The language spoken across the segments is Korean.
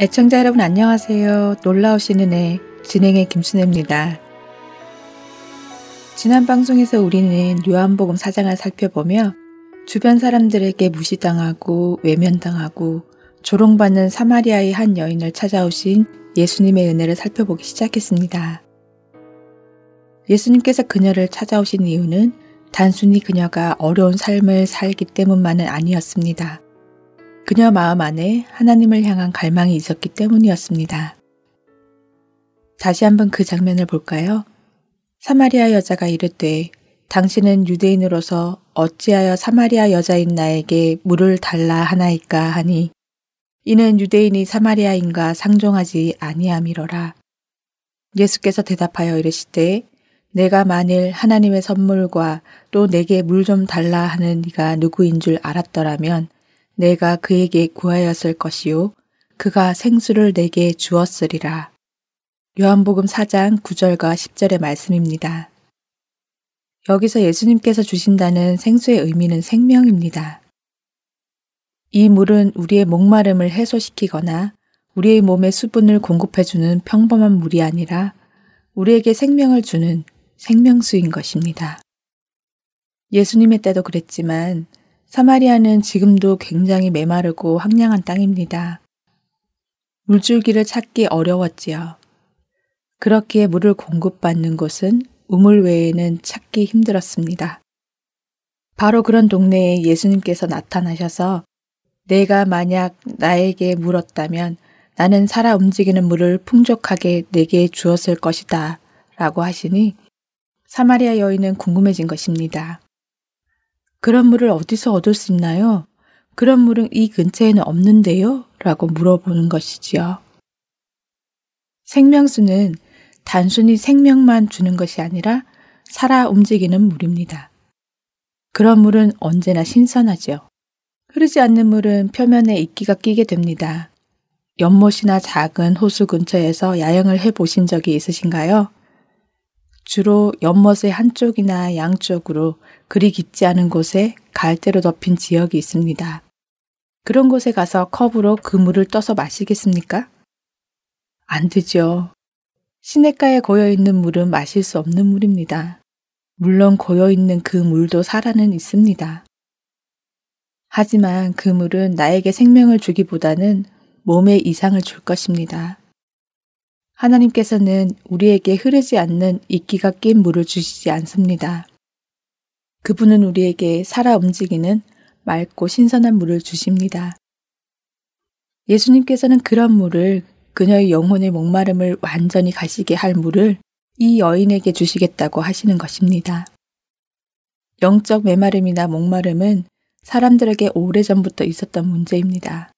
애청자 여러분 안녕하세요. 놀라우신 은혜 진행의 김순혜입니다. 지난 방송에서 우리는 요한복음 사장을 살펴보며 주변 사람들에게 무시당하고 외면당하고 조롱받는 사마리아의 한 여인을 찾아오신 예수님의 은혜를 살펴보기 시작했습니다. 예수님께서 그녀를 찾아오신 이유는 단순히 그녀가 어려운 삶을 살기 때문만은 아니었습니다. 그녀 마음 안에 하나님을 향한 갈망이 있었기 때문이었습니다. 다시 한번 그 장면을 볼까요? 사마리아 여자가 이르되 당신은 유대인으로서 어찌하여 사마리아 여자인 나에게 물을 달라 하나이까 하니 이는 유대인이 사마리아인과 상종하지 아니함이로라. 예수께서 대답하여 이르시되 내가 만일 하나님의 선물과 또 내게 물 좀 달라 하는 이가 누구인 줄 알았더라면 내가 그에게 구하였을 것이요 그가 생수를 내게 주었으리라. 요한복음 4장 9절과 10절의 말씀입니다. 여기서 예수님께서 주신다는 생수의 의미는 생명입니다. 이 물은 우리의 목마름을 해소시키거나 우리의 몸에 수분을 공급해주는 평범한 물이 아니라 우리에게 생명을 주는 생명수인 것입니다. 예수님의 때도 그랬지만 사마리아는 지금도 굉장히 메마르고 황량한 땅입니다. 물줄기를 찾기 어려웠지요. 그렇기에 물을 공급받는 곳은 우물 외에는 찾기 힘들었습니다. 바로 그런 동네에 예수님께서 나타나셔서 내가 만약 나에게 물었다면 나는 살아 움직이는 물을 풍족하게 내게 주었을 것이다 라고 하시니 사마리아 여인은 궁금해진 것입니다. 그런 물을 어디서 얻을 수 있나요? 그런 물은 이 근처에는 없는데요? 라고 물어보는 것이지요. 생명수는 단순히 생명만 주는 것이 아니라 살아 움직이는 물입니다. 그런 물은 언제나 신선하죠. 흐르지 않는 물은 표면에 이끼가 끼게 됩니다. 연못이나 작은 호수 근처에서 야영을 해 보신 적이 있으신가요? 주로 연못의 한쪽이나 양쪽으로 그리 깊지 않은 곳에 갈대로 덮인 지역이 있습니다. 그런 곳에 가서 컵으로 그 물을 떠서 마시겠습니까? 안 되죠. 시냇가에 고여 있는 물은 마실 수 없는 물입니다. 물론 고여 있는 그 물도 살아는 있습니다. 하지만 그 물은 나에게 생명을 주기보다는 몸에 이상을 줄 것입니다. 하나님께서는 우리에게 흐르지 않는 이끼가 낀 물을 주시지 않습니다. 그분은 우리에게 살아 움직이는 맑고 신선한 물을 주십니다. 예수님께서는 그런 물을 그녀의 영혼의 목마름을 완전히 가시게 할 물을 이 여인에게 주시겠다고 하시는 것입니다. 영적 메마름이나 목마름은 사람들에게 오래전부터 있었던 문제입니다.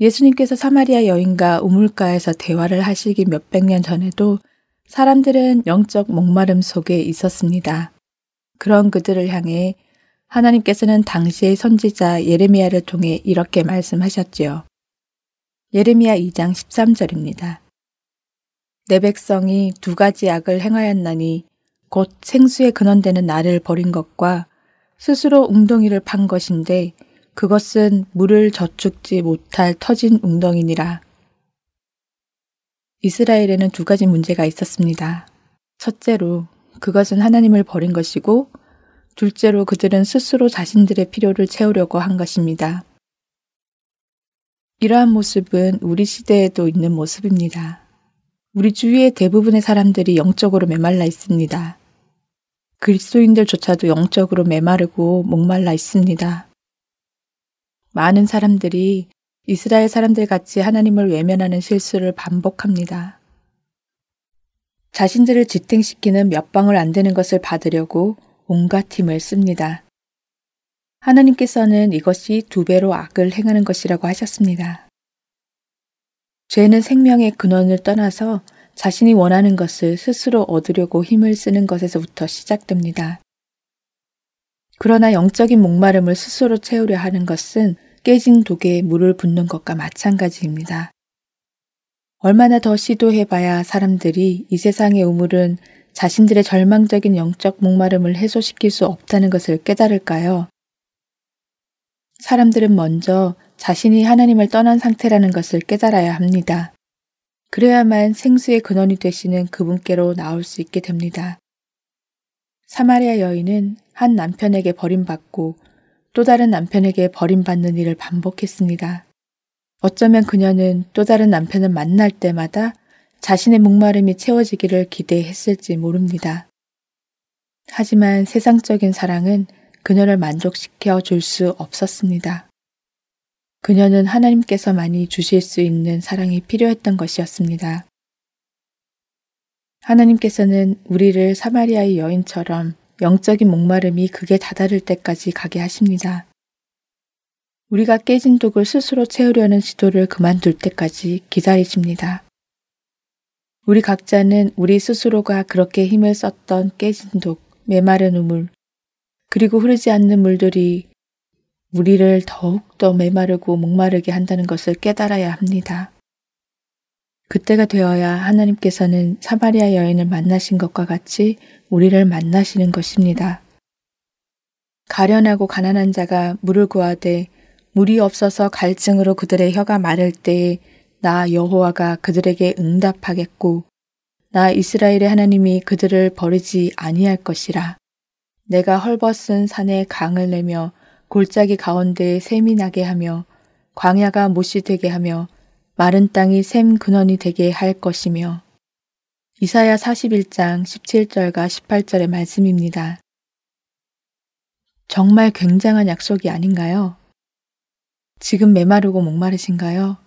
예수님께서 사마리아 여인과 우물가에서 대화를 하시기 몇백 년 전에도 사람들은 영적 목마름 속에 있었습니다. 그런 그들을 향해 하나님께서는 당시의 선지자 예레미야를 통해 이렇게 말씀하셨지요. 예레미야 2장 13절입니다. 내 백성이 두 가지 악을 행하였나니 곧 생수의 근원되는 나를 버린 것과 스스로 웅덩이를 판 것인데 그것은 물을 저축지 못할 터진 웅덩이니라. 이스라엘에는 두 가지 문제가 있었습니다. 첫째로 그것은 하나님을 버린 것이고 둘째로 그들은 스스로 자신들의 필요를 채우려고 한 것입니다. 이러한 모습은 우리 시대에도 있는 모습입니다. 우리 주위의 대부분의 사람들이 영적으로 메말라 있습니다. 그리스도인들조차도 영적으로 메마르고 목말라 있습니다. 많은 사람들이 이스라엘 사람들 같이 하나님을 외면하는 실수를 반복합니다. 자신들을 지탱시키는 몇 방울 안 되는 것을 받으려고 온갖 힘을 씁니다. 하나님께서는 이것이 두 배로 악을 행하는 것이라고 하셨습니다. 죄는 생명의 근원을 떠나서 자신이 원하는 것을 스스로 얻으려고 힘을 쓰는 것에서부터 시작됩니다. 그러나 영적인 목마름을 스스로 채우려 하는 것은 깨진 독에 물을 붓는 것과 마찬가지입니다. 얼마나 더 시도해봐야 사람들이 이 세상의 우물은 자신들의 절망적인 영적 목마름을 해소시킬 수 없다는 것을 깨달을까요? 사람들은 먼저 자신이 하나님을 떠난 상태라는 것을 깨달아야 합니다. 그래야만 생수의 근원이 되시는 그분께로 나올 수 있게 됩니다. 사마리아 여인은 한 남편에게 버림받고 또 다른 남편에게 버림받는 일을 반복했습니다. 어쩌면 그녀는 또 다른 남편을 만날 때마다 자신의 목마름이 채워지기를 기대했을지 모릅니다. 하지만 세상적인 사랑은 그녀를 만족시켜 줄 수 없었습니다. 그녀는 하나님께서만이 주실 수 있는 사랑이 필요했던 것이었습니다. 하나님께서는 우리를 사마리아의 여인처럼 영적인 목마름이 극에 다다를 때까지 가게 하십니다. 우리가 깨진 독을 스스로 채우려는 시도를 그만둘 때까지 기다리십니다. 우리 각자는 우리 스스로가 그렇게 힘을 썼던 깨진 독, 메마른 우물, 그리고 흐르지 않는 물들이 우리를 더욱더 메마르고 목마르게 한다는 것을 깨달아야 합니다. 그때가 되어야 하나님께서는 사마리아 여인을 만나신 것과 같이 우리를 만나시는 것입니다. 가련하고 가난한 자가 물을 구하되 물이 없어서 갈증으로 그들의 혀가 마를 때에 나 여호와가 그들에게 응답하겠고 나 이스라엘의 하나님이 그들을 버리지 아니할 것이라. 내가 헐벗은 산에 강을 내며 골짜기 가운데에 샘이 나게 하며 광야가 못이 되게 하며 마른 땅이 샘 근원이 되게 할 것이며 이사야 41장 17절과 18절의 말씀입니다. 정말 굉장한 약속이 아닌가요? 지금 메마르고 목마르신가요?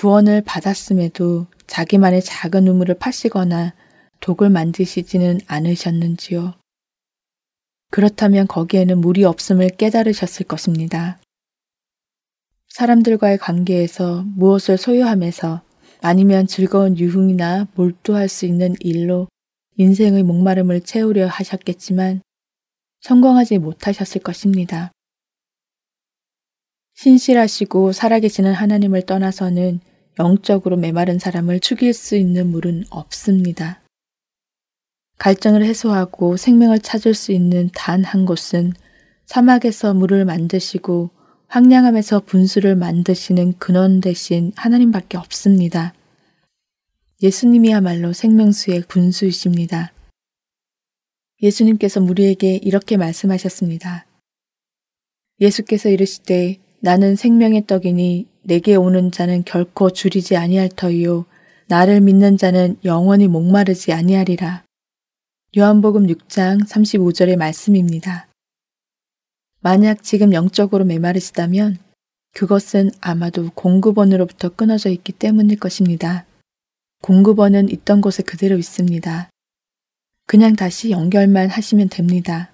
구원을 받았음에도 자기만의 작은 우물을 파시거나 독을 만드시지는 않으셨는지요? 그렇다면 거기에는 물이 없음을 깨달으셨을 것입니다. 사람들과의 관계에서 무엇을 소유하면서 아니면 즐거운 유흥이나 몰두할 수 있는 일로 인생의 목마름을 채우려 하셨겠지만 성공하지 못하셨을 것입니다. 신실하시고 살아계시는 하나님을 떠나서는 영적으로 메마른 사람을 죽일 수 있는 물은 없습니다. 갈증을 해소하고 생명을 찾을 수 있는 단 한 곳은 사막에서 물을 만드시고 황량함에서 분수를 만드시는 근원 대신 하나님밖에 없습니다. 예수님이야말로 생명수의 분수이십니다. 예수님께서 우리에게 이렇게 말씀하셨습니다. 예수께서 이르시되 나는 생명의 떡이니 내게 오는 자는 결코 줄이지 아니할 터이요 나를 믿는 자는 영원히 목마르지 아니하리라. 요한복음 6장 35절의 말씀입니다. 만약 지금 영적으로 메마르시다면 그것은 아마도 공급원으로부터 끊어져 있기 때문일 것입니다. 공급원은 있던 곳에 그대로 있습니다. 그냥 다시 연결만 하시면 됩니다.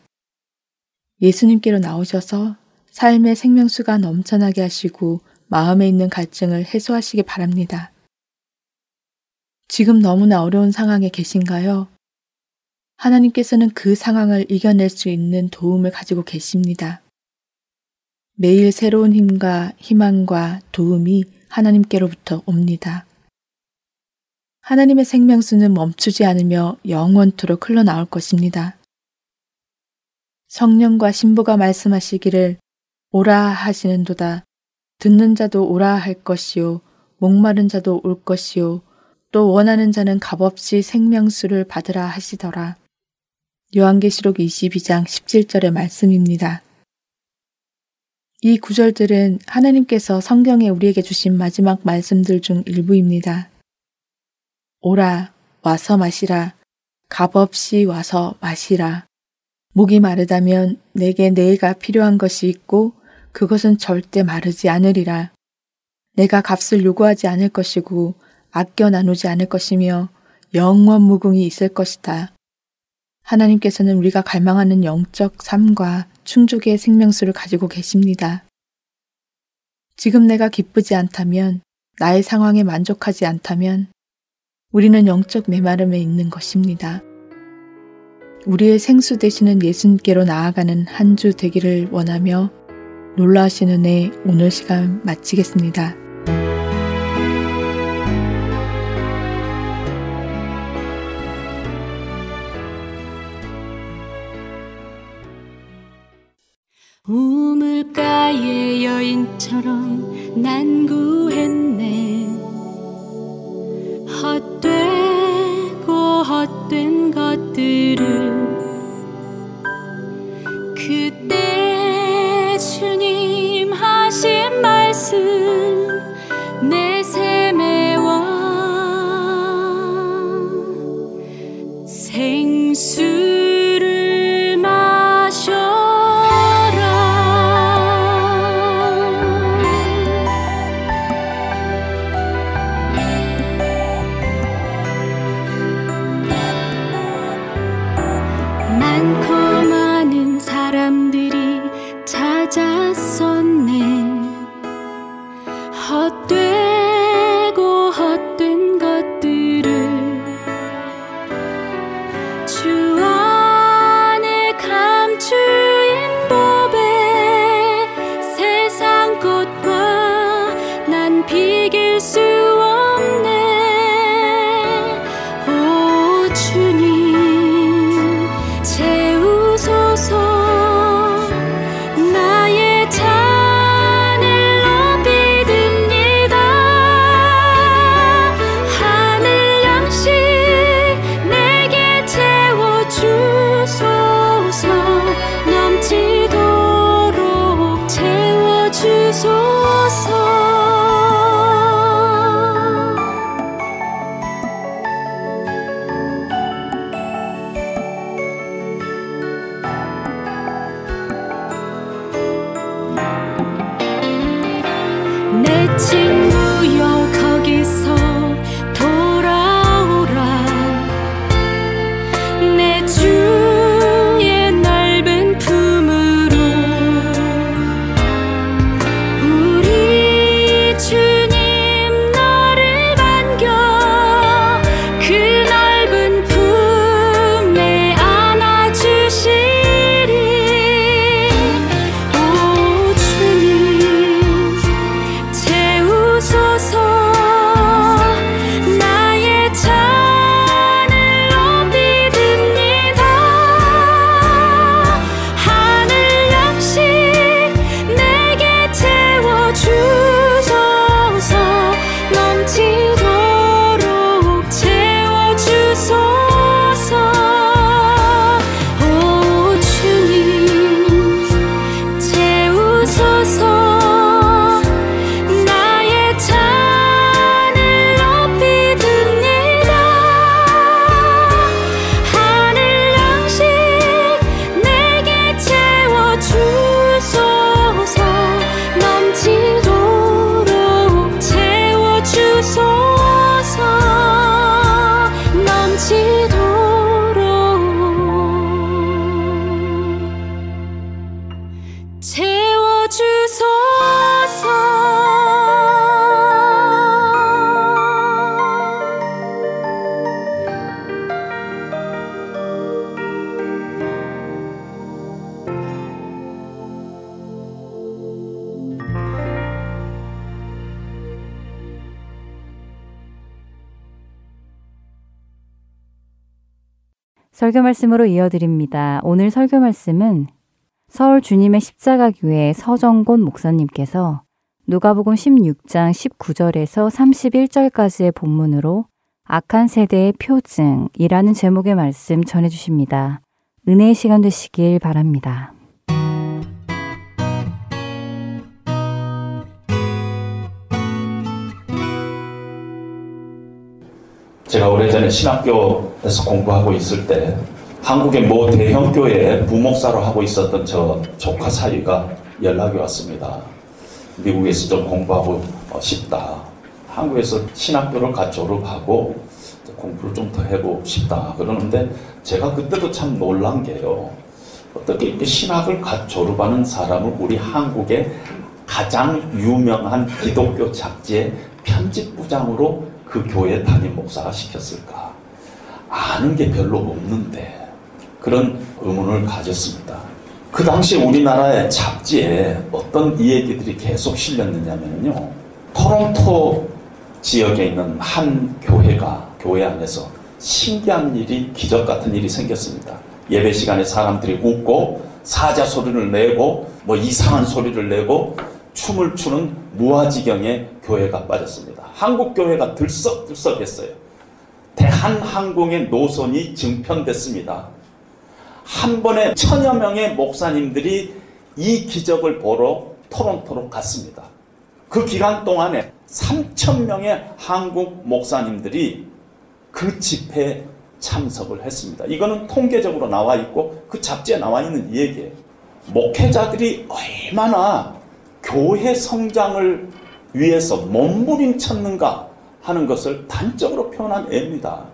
예수님께로 나오셔서 삶의 생명수가 넘쳐나게 하시고 마음에 있는 갈증을 해소하시기 바랍니다. 지금 너무나 어려운 상황에 계신가요? 하나님께서는 그 상황을 이겨낼 수 있는 도움을 가지고 계십니다. 매일 새로운 힘과 희망과 도움이 하나님께로부터 옵니다. 하나님의 생명수는 멈추지 않으며 영원토록 흘러나올 것입니다. 성령과 신부가 말씀하시기를 오라 하시는도다. 듣는 자도 오라 할 것이요. 목마른 자도 올 것이요. 또 원하는 자는 값없이 생명수를 받으라 하시더라. 요한계시록 22장 17절의 말씀입니다. 이 구절들은 하나님께서 성경에 우리에게 주신 마지막 말씀들 중 일부입니다. 오라, 와서 마시라. 값없이 와서 마시라. 목이 마르다면 내게 내가 필요한 것이 있고 그것은 절대 마르지 않으리라. 내가 값을 요구하지 않을 것이고 아껴 나누지 않을 것이며 영원 무궁이 있을 것이다. 하나님께서는 우리가 갈망하는 영적 삶과 충족의 생명수를 가지고 계십니다. 지금 내가 기쁘지 않다면, 나의 상황에 만족하지 않다면, 우리는 영적 메마름에 있는 것입니다. 우리의 생수 되시는 예수님께로 나아가는 한 주 되기를 원하며 놀라우신 은혜 오늘 시간 마치겠습니다. 우물가의 여인처럼 난 구했네 헛되고 헛된 것들을 그때 주님 하신 말씀 설교 말씀으로 이어드립니다. 오늘 설교 말씀은 서울 주님의 십자가 교회 서정곤 목사님께서 누가복음 16장 19절에서 31절까지의 본문으로 악한 세대의 표징이라는 제목의 말씀 전해 주십니다. 은혜의 시간 되시길 바랍니다. 제가 오래전에 신학교에서 공부하고 있을 때 한국의 모 대형교회에 부목사로 하고 있었던 저 조카 사위가 연락이 왔습니다. 미국에서 좀 공부하고 싶다. 한국에서 신학교를 가 졸업하고 공부를 좀더 해보고 싶다 그러는데 제가 그때도 참 놀란 게요. 어떻게 신학을 갓 졸업하는 사람을 우리 한국의 가장 유명한 기독교 잡지의 편집부장으로 그 교회 담임 목사가 시켰을까? 아는 게 별로 없는데 그런 의문을 가졌습니다. 그 당시 우리나라의 잡지에 어떤 이야기들이 계속 실렸느냐면요. 토론토 지역에 있는 한 교회가 교회 안에서 신기한 일이 기적 같은 일이 생겼습니다. 예배 시간에 사람들이 웃고 사자 소리를 내고 뭐 이상한 소리를 내고 춤을 추는 무아지경의 교회가 빠졌습니다. 한국 교회가 들썩들썩했어요. 대한항공의 노선이 증편됐습니다. 한 번에 천여 명의 목사님들이 이 기적을 보러 토론토로 갔습니다. 그 기간 동안에 3천 명의 한국 목사님들이 그 집회에 참석을 했습니다. 이거는 통계적으로 나와 있고 그 잡지에 나와 있는 얘기예요. 목회자들이 얼마나 교회 성장을 위해서 몸부림쳤는가 하는 것을 단적으로 표현한 애입니다.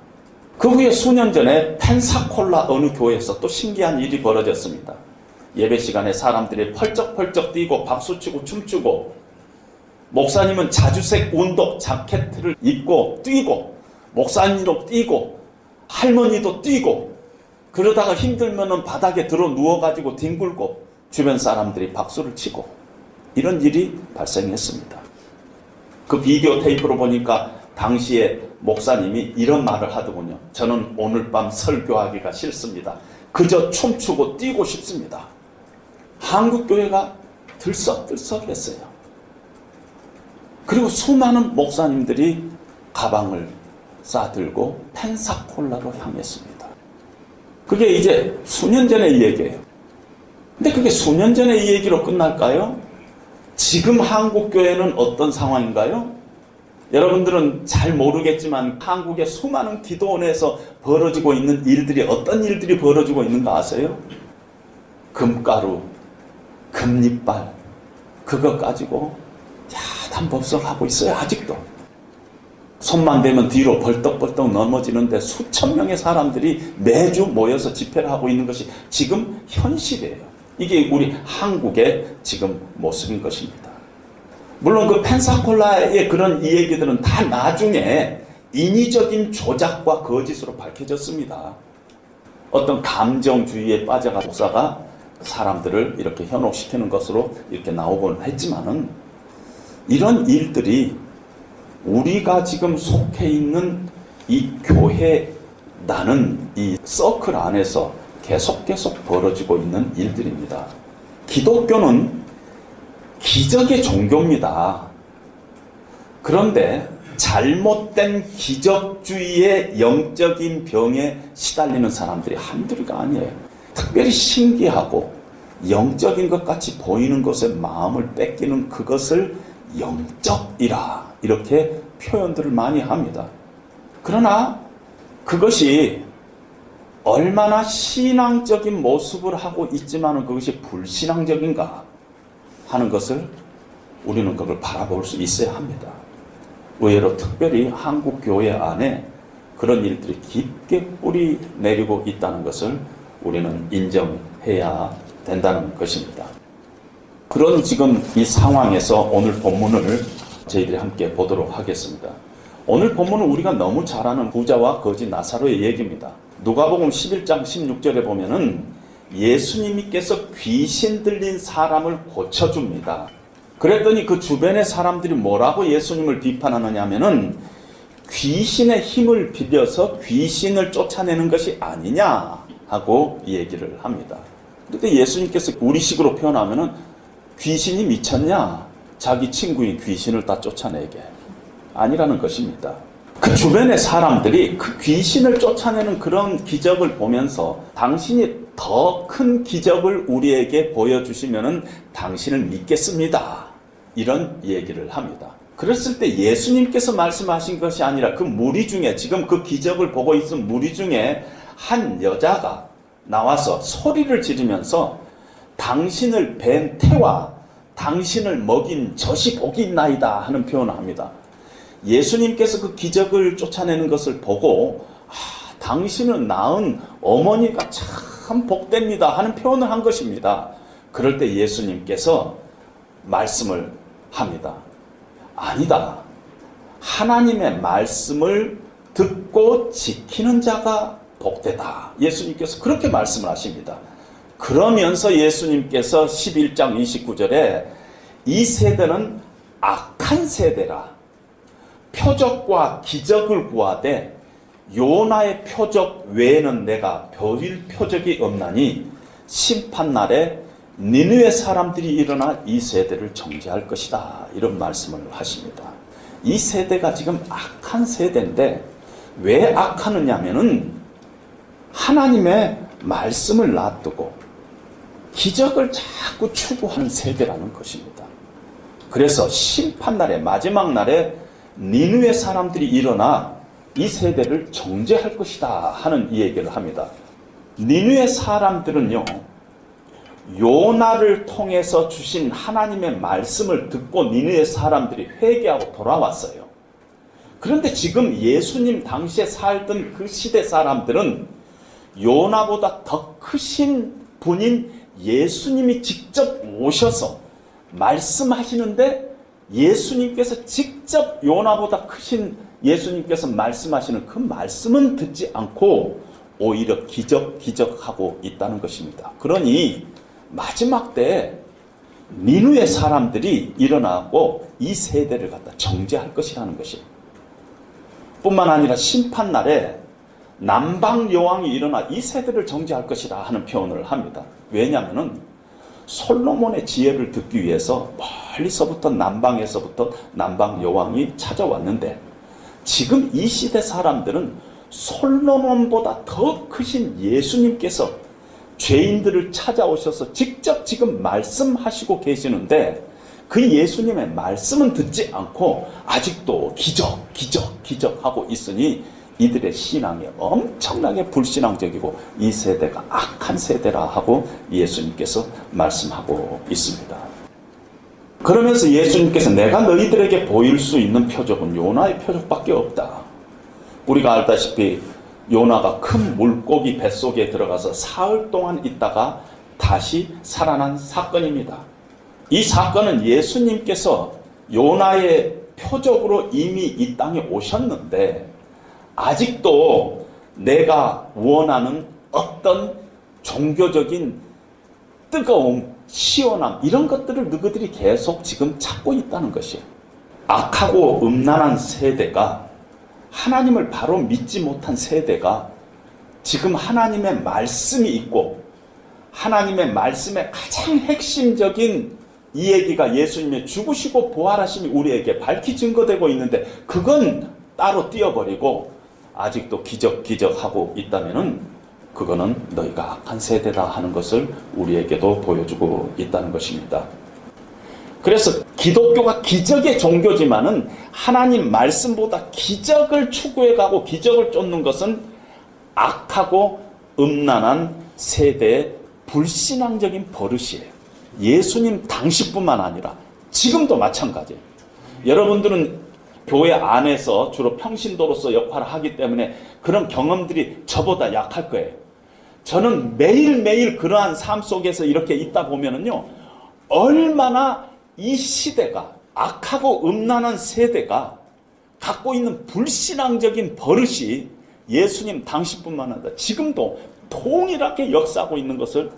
그 후에 수년 전에 펜사콜라 어느 교회에서 또 신기한 일이 벌어졌습니다. 예배 시간에 사람들이 펄쩍펄쩍 뛰고 박수치고 춤추고 목사님은 자주색 운동 자켓을 입고 뛰고 목사님도 뛰고 할머니도 뛰고 그러다가 힘들면은 바닥에 들어 누워가지고 뒹굴고 주변 사람들이 박수를 치고 이런 일이 발생했습니다. 그 비디오 테이프로 보니까 당시에 목사님이 이런 말을 하더군요. 저는 오늘 밤 설교하기가 싫습니다. 그저 춤추고 뛰고 싶습니다. 한국교회가 들썩들썩했어요. 그리고 수많은 목사님들이 가방을 싸들고 펜사콜라로 향했습니다. 그게 이제 수년 전의 얘기예요. 근데 그게 수년 전의 얘기로 끝날까요? 지금 한국 교회는 어떤 상황인가요? 여러분들은 잘 모르겠지만 한국의 수많은 기도원에서 벌어지고 있는 일들이 어떤 일들이 벌어지고 있는가 아세요? 금가루, 금리빨, 그거 가지고 야단 법석하고 있어요 아직도. 손만 대면 뒤로 벌떡벌떡 넘어지는데 수천 명의 사람들이 매주 모여서 집회를 하고 있는 것이 지금 현실이에요. 이게 우리 한국의 지금 모습인 것입니다. 물론 그 펜사콜라의 그런 이야기들은 다 나중에 인위적인 조작과 거짓으로 밝혀졌습니다. 어떤 감정주의에 빠져가 목사가 사람들을 이렇게 현혹시키는 것으로 이렇게 나오곤 했지만은 이런 일들이 우리가 지금 속해 있는 이 교회라는 이 서클 안에서 계속 계속 벌어지고 있는 일들입니다. 기독교는 기적의 종교입니다. 그런데 잘못된 기적주의의 영적인 병에 시달리는 사람들이 한둘이가 아니에요. 특별히 신기하고 영적인 것 같이 보이는 것에 마음을 뺏기는 그것을 영적이라 이렇게 표현들을 많이 합니다. 그러나 그것이 얼마나 신앙적인 모습을 하고 있지만 그것이 불신앙적인가 하는 것을 우리는 그걸 바라볼 수 있어야 합니다. 의외로 특별히 한국 교회 안에 그런 일들이 깊게 뿌리 내리고 있다는 것을 우리는 인정해야 된다는 것입니다. 그런 지금 이 상황에서 오늘 본문을 저희들이 함께 보도록 하겠습니다. 오늘 본문은 우리가 너무 잘 아는 부자와 거지 나사로의 얘기입니다. 누가복음 11장 16절에 보면은 예수님께서 귀신 들린 사람을 고쳐줍니다. 그랬더니 그 주변의 사람들이 뭐라고 예수님을 비판하느냐면은 귀신의 힘을 빌려서 귀신을 쫓아내는 것이 아니냐 하고 얘기를 합니다. 그때 예수님께서 우리식으로 표현하면은 귀신이 미쳤냐? 자기 친구인 귀신을 다 쫓아내게. 아니라는 것입니다. 그 주변의 사람들이 그 귀신을 쫓아내는 그런 기적을 보면서 당신이 더 큰 기적을 우리에게 보여주시면 당신을 믿겠습니다. 이런 얘기를 합니다. 그랬을 때 예수님께서 말씀하신 것이 아니라 그 무리 중에 지금 그 기적을 보고 있은 무리 중에 한 여자가 나와서 소리를 지르면서 당신을 뵌 태와 당신을 먹인 젖이 복이 있나이다 하는 표현을 합니다. 예수님께서 그 기적을 쫓아내는 것을 보고 아, 당신은 낳은 어머니가 참 복됩니다 하는 표현을 한 것입니다. 그럴 때 예수님께서 말씀을 합니다. 아니다. 하나님의 말씀을 듣고 지키는 자가 복되다. 예수님께서 그렇게 말씀을 하십니다. 그러면서 예수님께서 11장 29절에 이 세대는 악한 세대라. 표적과 기적을 구하되 요나의 표적 외에는 내가 별일 표적이 없나니 심판날에 니느의 사람들이 일어나 이 세대를 정죄할 것이다. 이런 말씀을 하십니다. 이 세대가 지금 악한 세대인데 왜 악하느냐 면은 하나님의 말씀을 놔두고 기적을 자꾸 추구하는 세대라는 것입니다. 그래서 심판날에 마지막 날에 니누의 사람들이 일어나 이 세대를 정죄할 것이다 하는 이 얘기를 합니다. 니누의 사람들은요, 요나를 통해서 주신 하나님의 말씀을 듣고 니누의 사람들이 회개하고 돌아왔어요. 그런데 지금 예수님 당시에 살던 그 시대 사람들은 요나보다 더 크신 분인 예수님이 직접 오셔서 말씀하시는데 예수님께서 직접 요나보다 크신 예수님께서 말씀하시는 그 말씀은 듣지 않고 오히려 기적 기적하고 있다는 것입니다. 그러니 마지막 때 니누의 사람들이 일어나고 이 세대를 갖다 정죄할 것이라는 것이 뿐만 아니라 심판날에 남방 여왕이 일어나 이 세대를 정죄할 것이다 하는 표현을 합니다. 왜냐하면 솔로몬의 지혜를 듣기 위해서 멀리서부터 남방에서부터 남방 여왕이 찾아왔는데 지금 이 시대 사람들은 솔로몬보다 더 크신 예수님께서 죄인들을 찾아오셔서 직접 지금 말씀하시고 계시는데 그 예수님의 말씀은 듣지 않고 아직도 기적, 기적, 기적 하고 있으니 이들의 신앙이 엄청나게 불신앙적이고 이 세대가 악한 세대라 하고 예수님께서 말씀하고 있습니다. 그러면서 예수님께서 내가 너희들에게 보일 수 있는 표적은 요나의 표적밖에 없다. 우리가 알다시피 요나가 큰 물고기 뱃속에 들어가서 사흘 동안 있다가 다시 살아난 사건입니다. 이 사건은 예수님께서 요나의 표적으로 이미 이 땅에 오셨는데 아직도 내가 원하는 어떤 종교적인 뜨거움, 시원함 이런 것들을 너희들이 계속 지금 찾고 있다는 것이에요. 악하고 음란한 세대가 하나님을 바로 믿지 못한 세대가 지금 하나님의 말씀이 있고 하나님의 말씀의 가장 핵심적인 이 얘기가 예수님의 죽으시고 부활하심이 우리에게 밝히 증거되고 있는데 그건 따로 띄어버리고 아직도 기적 기적하고 있다면은 그거는 너희가 악한 세대다 하는 것을 우리에게도 보여주고 있다는 것입니다. 그래서 기독교가 기적의 종교지만은 하나님 말씀보다 기적을 추구해가고 기적을 쫓는 것은 악하고 음란한 세대의 불신앙적인 버릇이에요. 예수님 당시뿐만 아니라 지금도 마찬가지예요. 여러분들은 교회 안에서 주로 평신도로서 역할을 하기 때문에 그런 경험들이 저보다 약할 거예요. 저는 매일매일 그러한 삶 속에서 이렇게 있다 보면은요, 얼마나 이 시대가 악하고 음란한 세대가 갖고 있는 불신앙적인 버릇이 예수님 당시뿐만 아니라 지금도 동일하게 역사하고 있는 것을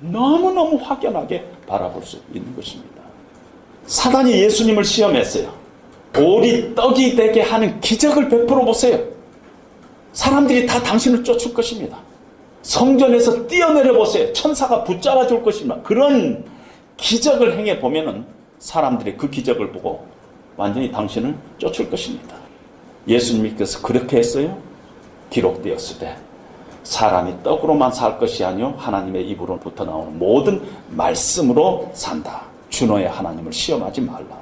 너무너무 확연하게 바라볼 수 있는 것입니다. 사단이 예수님을 시험했어요. 돌이 떡이 되게 하는 기적을 베풀어 보세요. 사람들이 다 당신을 쫓을 것입니다. 성전에서 뛰어내려 보세요. 천사가 붙잡아 줄 것입니다. 그런 기적을 행해 보면은 사람들이 그 기적을 보고 완전히 당신을 쫓을 것입니다. 예수님께서 그렇게 했어요. 기록되었을 때 사람이 떡으로만 살 것이 아니요 하나님의 입으로부터 나오는 모든 말씀으로 산다. 주너의 하나님을 시험하지 말라.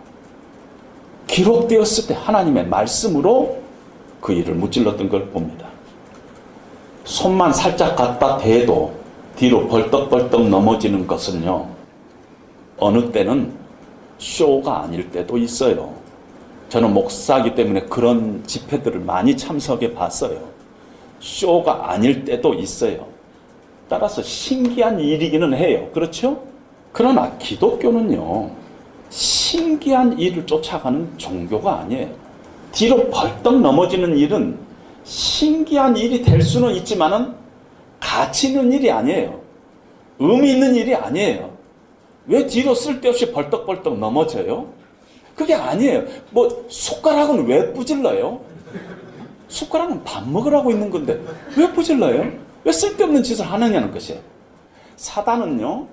기록되었을 때 하나님의 말씀으로 그 일을 무찔렀던 걸 봅니다. 손만 살짝 갖다 대도 뒤로 벌떡벌떡 넘어지는 것은요. 어느 때는 쇼가 아닐 때도 있어요. 저는 목사기 때문에 그런 집회들을 많이 참석해 봤어요. 쇼가 아닐 때도 있어요. 따라서 신기한 일이기는 해요. 그렇죠? 그러나 기독교는요, 신기한 일을 쫓아가는 종교가 아니에요. 뒤로 벌떡 넘어지는 일은 신기한 일이 될 수는 있지만은 가치 있는 일이 아니에요. 의미 있는 일이 아니에요. 왜 뒤로 쓸데없이 벌떡벌떡 넘어져요? 그게 아니에요. 뭐 숟가락은 왜 부질러요? 숟가락은 밥 먹으라고 있는 건데 왜 부질러요? 왜 쓸데없는 짓을 하느냐는 것이에요. 사단은요,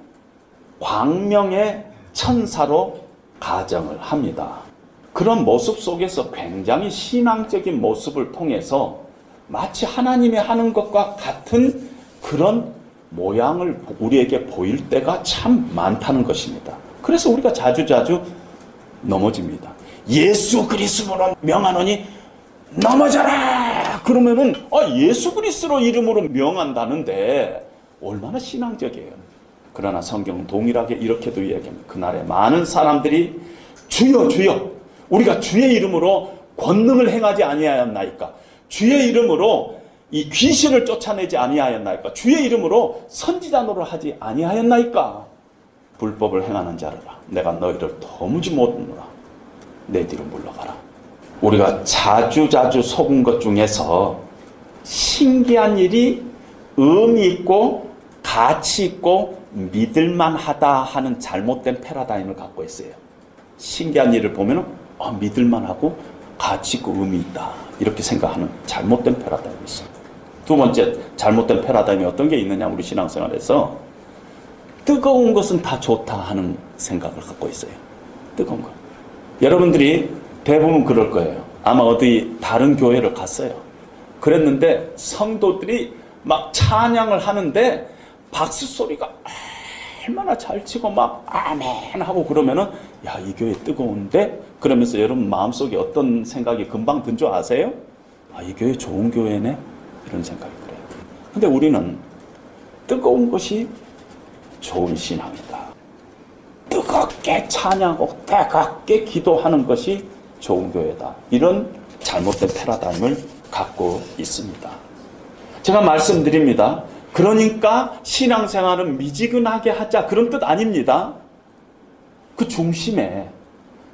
광명의 천사로 가정을 합니다. 그런 모습 속에서 굉장히 신앙적인 모습을 통해서 마치 하나님이 하는 것과 같은 그런 모양을 우리에게 보일 때가 참 많다는 것입니다. 그래서 우리가 자주자주 넘어집니다. 예수 그리스도로 명하노니 넘어져라! 그러면은, 아, 예수 그리스도 이름으로 명한다는데, 얼마나 신앙적이에요. 그러나 성경은 동일하게 이렇게도 이야기합니다. 그날에 많은 사람들이 주여, 주여, 우리가 주의 이름으로 권능을 행하지 아니하였나이까? 주의 이름으로 이 귀신을 쫓아내지 아니하였나이까? 주의 이름으로 선지자 노릇하지 아니하였나이까? 불법을 행하는 자들아, 내가 너희를 도무지 못느라 내 뒤로 물러가라. 우리가 자주자주 속은 것 중에서 신기한 일이 의미 있고 가치 있고 믿을만하다 하는 잘못된 패러다임을 갖고 있어요. 신기한 일을 보면 어, 믿을만하고 가치 있고 의미 있다 이렇게 생각하는 잘못된 패러다임이 있어요. 두 번째 잘못된 패러다임이 어떤 게 있느냐 우리 신앙생활에서 뜨거운 것은 다 좋다 하는 생각을 갖고 있어요. 뜨거운 것. 여러분들이 대부분 그럴 거예요. 아마 어디 다른 교회를 갔어요. 그랬는데 성도들이 막 찬양을 하는데 박수 소리가 얼마나 잘 치고 막 아멘 하고 그러면은 야 이 교회 뜨거운데 그러면서 여러분 마음속에 어떤 생각이 금방 든 줄 아세요? 아 이 교회 좋은 교회네 이런 생각이 들어요. 근데 우리는 뜨거운 것이 좋은 신앙이다. 뜨겁게 찬양하고 뜨겁게 기도하는 것이 좋은 교회다. 이런 잘못된 패러다임을 갖고 있습니다. 제가 말씀드립니다. 그러니까 신앙생활은 미지근하게 하자 그런 뜻 아닙니다. 그 중심에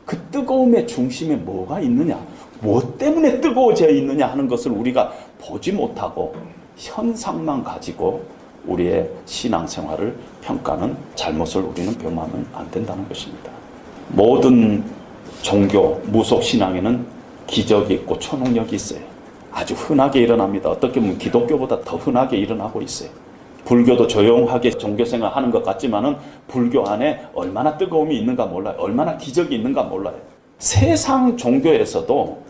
그 뜨거움의 중심에 뭐가 있느냐, 뭐 때문에 뜨거워져 있느냐 하는 것을 우리가 보지 못하고 현상만 가지고 우리의 신앙생활을 평가는 잘못을 우리는 범하면 안 된다는 것입니다. 모든 종교, 무속 신앙에는 기적이 있고 초능력이 있어요. 아주 흔하게 일어납니다. 어떻게 보면 기독교보다 더 흔하게 일어나고 있어요. 불교도 조용하게 종교생활 하는 것 같지만은 불교 안에 얼마나 뜨거움이 있는가 몰라요. 얼마나 기적이 있는가 몰라요. 세상 종교에서도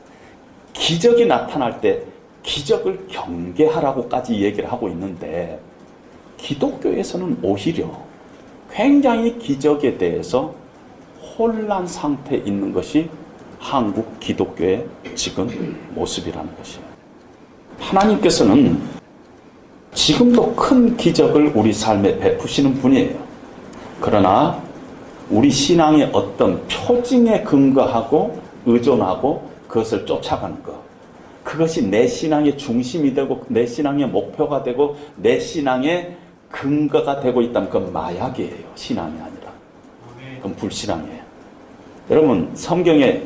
기적이 나타날 때 기적을 경계하라고까지 얘기를 하고 있는데 기독교에서는 오히려 굉장히 기적에 대해서 혼란 상태에 있는 것이 한국 기독교의 지금 모습이라는 것이에요. 하나님께서는 지금도 큰 기적을 우리 삶에 베푸시는 분이에요. 그러나 우리 신앙의 어떤 표징에 근거하고 의존하고 그것을 쫓아가는 것. 그것이 내 신앙의 중심이 되고 내 신앙의 목표가 되고 내 신앙의 근거가 되고 있다면 그건 마약이에요. 신앙이 아니라. 그건 불신앙이에요. 여러분 성경에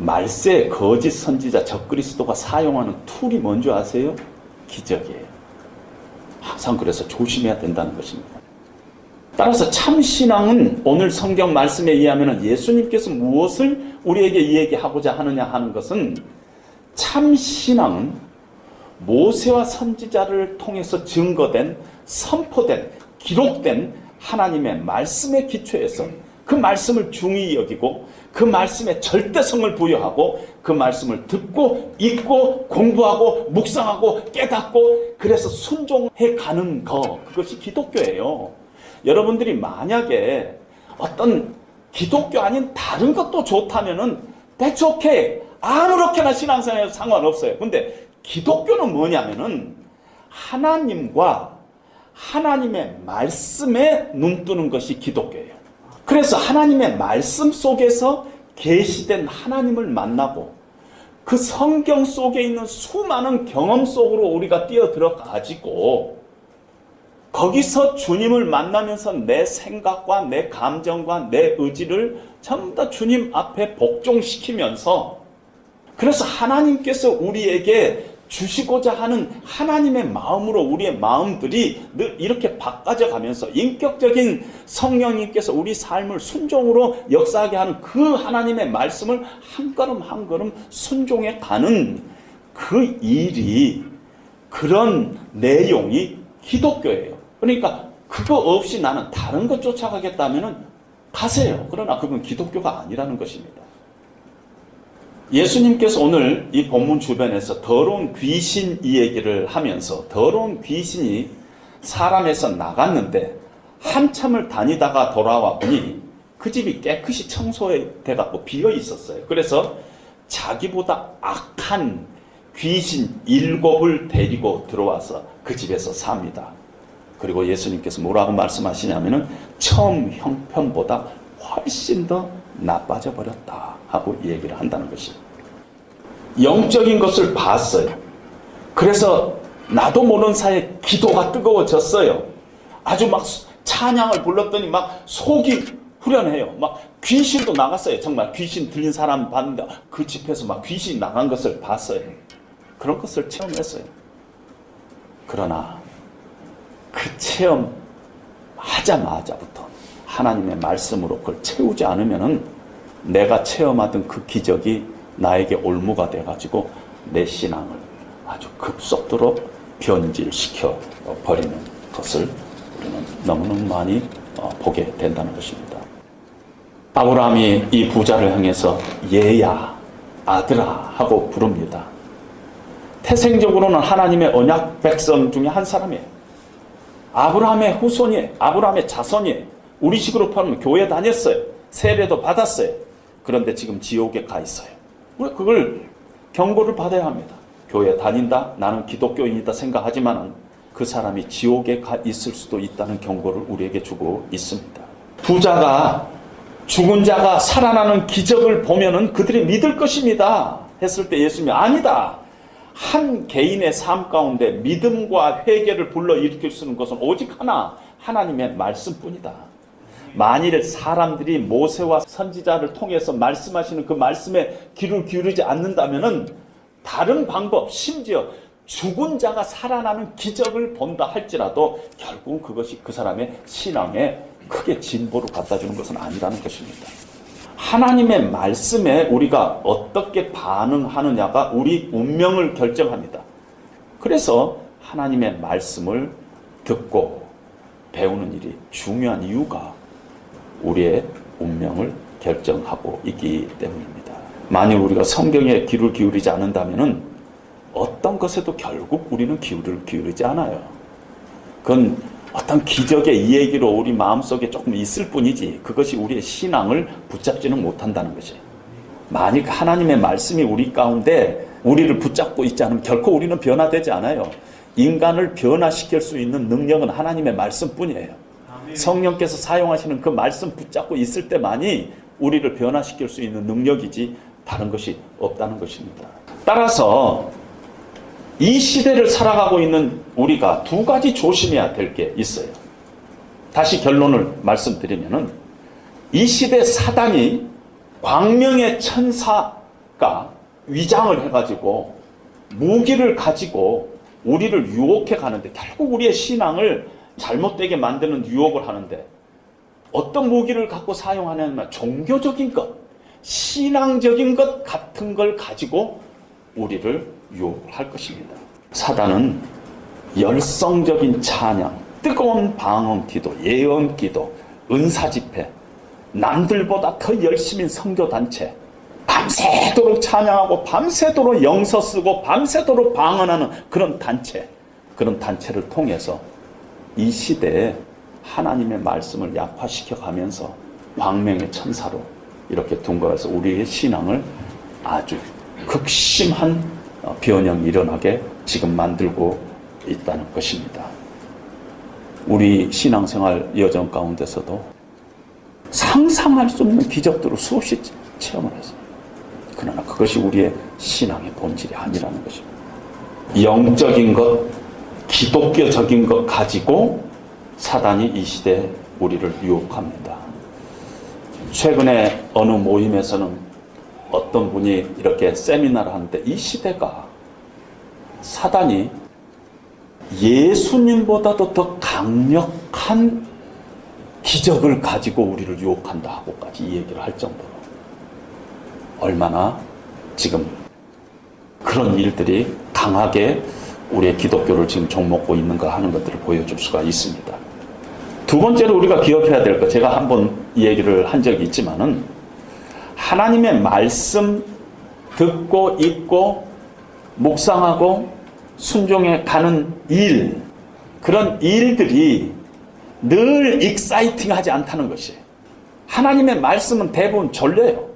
말세 거짓 선지자 적그리스도가 사용하는 툴이 뭔지 아세요? 기적이에요. 항상 그래서 조심해야 된다는 것입니다. 따라서 참 신앙은 오늘 성경 말씀에 의하면 예수님께서 무엇을 우리에게 이야기하고자 하느냐 하는 것은 참 신앙은 모세와 선지자를 통해서 증거된 선포된 기록된 하나님의 말씀의 기초에서 그 말씀을 중히 여기고 그 말씀에 절대성을 부여하고 그 말씀을 듣고 읽고 공부하고 묵상하고 깨닫고 그래서 순종해 가는 거 그것이 기독교예요. 여러분들이 만약에 어떤 기독교 아닌 다른 것도 좋다면은 that's. 아무렇게나 신앙생활에서 상관없어요. 근데 기독교는 뭐냐면은 하나님과 하나님의 말씀에 눈 뜨는 것이 기독교예요. 그래서 하나님의 말씀 속에서 계시된 하나님을 만나고 그 성경 속에 있는 수많은 경험 속으로 우리가 뛰어들어 가지고 거기서 주님을 만나면서 내 생각과 내 감정과 내 의지를 전부 다 주님 앞에 복종시키면서 그래서 하나님께서 우리에게 주시고자 하는 하나님의 마음으로 우리의 마음들이 늘 이렇게 바꿔져 가면서 인격적인 성령님께서 우리 삶을 순종으로 역사하게 하는 그 하나님의 말씀을 한 걸음 한 걸음 순종해 가는 그 일이 그런 내용이 기독교예요. 그러니까 그거 없이 나는 다른 것 쫓아가겠다면은 가세요. 그러나 그건 기독교가 아니라는 것입니다. 예수님께서 오늘 이 본문 주변에서 더러운 귀신 이야기를 하면서 더러운 귀신이 사람에서 나갔는데 한참을 다니다가 돌아와 보니 그 집이 깨끗이 청소돼 갖고 비어 있었어요. 그래서 자기보다 악한 귀신 일곱을 데리고 들어와서 그 집에서 삽니다. 그리고 예수님께서 뭐라고 말씀하시냐면은 처음 형편보다 훨씬 더 나빠져 버렸다 하고 얘기를 한다는 것이 영적인 것을 봤어요. 그래서 나도 모르는 사이에 기도가 뜨거워졌어요. 아주 막 찬양을 불렀더니 막 속이 후련해요. 막 귀신도 나갔어요. 정말 귀신 들린 사람 봤는데 그 집에서 막 귀신 나간 것을 봤어요. 그런 것을 체험했어요. 그러나 그 체험 하자마자부터 하나님의 말씀으로 그걸 채우지 않으면은 내가 체험하던 그 기적이 나에게 올무가 돼가지고 내 신앙을 아주 급속도로 변질시켜 버리는 것을 우리는 너무너무 많이 어, 보게 된다는 것입니다. 아브라함이 이 부자를 향해서 얘야, 아들아 하고 부릅니다. 태생적으로는 하나님의 언약 백성 중에 한 사람이에요. 아브라함의 후손이에요. 아브라함의 자손이에요. 우리 식으로 포함하면 교회 다녔어요. 세례도 받았어요. 그런데 지금 지옥에 가 있어요. 우리 그걸 경고를 받아야 합니다. 교회 다닌다? 나는 기독교인이다 생각하지만 그 사람이 지옥에 가 있을 수도 있다는 경고를 우리에게 주고 있습니다. 부자가 죽은 자가 살아나는 기적을 보면은 그들이 믿을 것입니다. 했을 때 예수님이 아니다. 한 개인의 삶 가운데 믿음과 회개를 불러 일으킬 수 있는 것은 오직 하나 하나님의 말씀뿐이다. 만일 사람들이 모세와 선지자를 통해서 말씀하시는 그 말씀에 귀를 기울이지 않는다면은 다른 방법 심지어 죽은 자가 살아나는 기적을 본다 할지라도 결국 그것이 그 사람의 신앙에 크게 진보를 갖다 주는 것은 아니라는 것입니다. 하나님의 말씀에 우리가 어떻게 반응하느냐가 우리 운명을 결정합니다. 그래서 하나님의 말씀을 듣고 배우는 일이 중요한 이유가 우리의 운명을 결정하고 있기 때문입니다. 만일 우리가 성경에 귀를 기울이지 않는다면 어떤 것에도 결국 우리는 귀를 기울이지 않아요. 그건 어떤 기적의 이야기로 우리 마음속에 조금 있을 뿐이지 그것이 우리의 신앙을 붙잡지는 못한다는 것이 만약 하나님의 말씀이 우리 가운데 우리를 붙잡고 있지 않으면 결코 우리는 변화되지 않아요. 인간을 변화시킬 수 있는 능력은 하나님의 말씀뿐이에요. 성령께서 사용하시는 그 말씀 붙잡고 있을 때만이 우리를 변화시킬 수 있는 능력이지 다른 것이 없다는 것입니다. 따라서 이 시대를 살아가고 있는 우리가 두 가지 조심해야 될 게 있어요. 다시 결론을 말씀드리면은 이 시대 사단이 광명의 천사가 위장을 해가지고 무기를 가지고 우리를 유혹해 가는데 결국 우리의 신앙을 잘못되게 만드는 유혹을 하는데 어떤 무기를 갖고 사용하냐면 종교적인 것, 신앙적인 것 같은 걸 가지고 우리를 유혹할 것입니다. 사단은 열성적인 찬양, 뜨거운 방언 기도, 예언 기도, 은사 집회, 남들보다 더 열심인 성교 단체, 밤새도록 찬양하고 밤새도록 영서 쓰고 밤새도록 방언하는 그런 단체, 그런 단체를 통해서 이 시대에 하나님의 말씀을 약화시켜 가면서 광명의 천사로 이렇게 둔거해서 우리의 신앙을 아주 극심한 변형이 일어나게 지금 만들고 있다는 것입니다. 우리 신앙생활 여정 가운데서도 상상할 수 없는 기적들을 수없이 체험을 했어요. 그러나 그것이 우리의 신앙의 본질이 아니라는 것입니다. 영적인 것, 기독교적인 것 가지고 사단이 이 시대에 우리를 유혹합니다. 최근에 어느 모임에서는 어떤 분이 이렇게 세미나를 하는데 이 시대가 사단이 예수님보다도 더 강력한 기적을 가지고 우리를 유혹한다 하고까지 이 얘기를 할 정도로 얼마나 지금 그런 일들이 강하게 우리의 기독교를 지금 종먹고 있는가 하는 것들을 보여줄 수가 있습니다. 두 번째로 우리가 기억해야 될 것, 제가 한 번 얘기를 한 적이 있지만은 하나님의 말씀 듣고 읽고 묵상하고 순종해 가는 일, 그런 일들이 늘 익사이팅하지 않다는 것이 하나님의 말씀은 대부분 졸려요.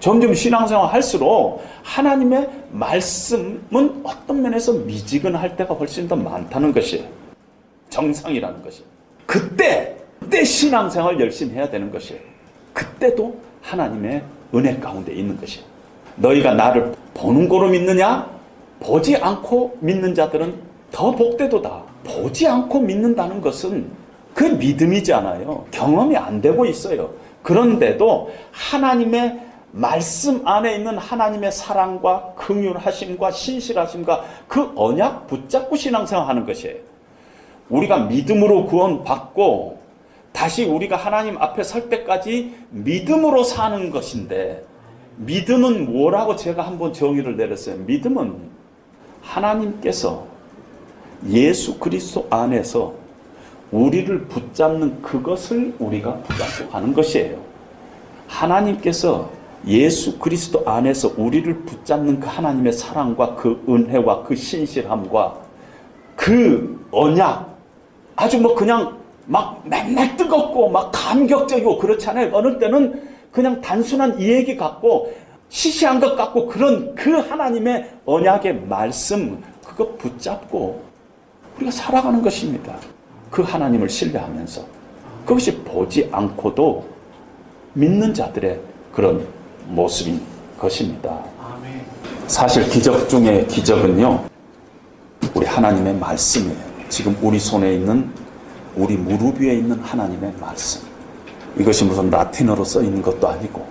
점점 신앙생활 할수록 하나님의 말씀은 어떤 면에서 미지근할 때가 훨씬 더 많다는 것이 정상이라는 것이 그때 그때 신앙생활 열심히 해야 되는 것이 그때도 하나님의 은혜 가운데 있는 것이 너희가 나를 보는 거로 믿느냐? 보지 않고 믿는 자들은 더 복되도다. 보지 않고 믿는다는 것은 그 믿음이잖아요. 경험이 안 되고 있어요. 그런데도 하나님의 말씀 안에 있는 하나님의 사랑과 긍휼하심과 신실하심과 그 언약 붙잡고 신앙생활 하는 것이에요. 우리가 믿음으로 구원받고 다시 우리가 하나님 앞에 설 때까지 믿음으로 사는 것인데 믿음은 뭐라고 제가 한번 정의를 내렸어요. 믿음은 하나님께서 예수 그리스도 안에서 우리를 붙잡는 그것을 우리가 붙잡고 가는 것이에요. 하나님께서 예수 그리스도 안에서 우리를 붙잡는 그 하나님의 사랑과 그 은혜와 그 신실함과 그 언약 아주 뭐 그냥 막 맨날 뜨겁고 막 감격적이고 그렇잖아요. 어느 때는 그냥 단순한 이 얘기 같고 시시한 것 같고 그런 그 하나님의 언약의 말씀 그거 붙잡고 우리가 살아가는 것입니다. 그 하나님을 신뢰하면서 그것이 보지 않고도 믿는 자들의 그런 모습인 것입니다. 사실 기적 중에 기적은요, 우리 하나님의 말씀이에요. 지금 우리 손에 있는, 우리 무릎 위에 있는 하나님의 말씀. 이것이 무슨 라틴어로 써 있는 것도 아니고,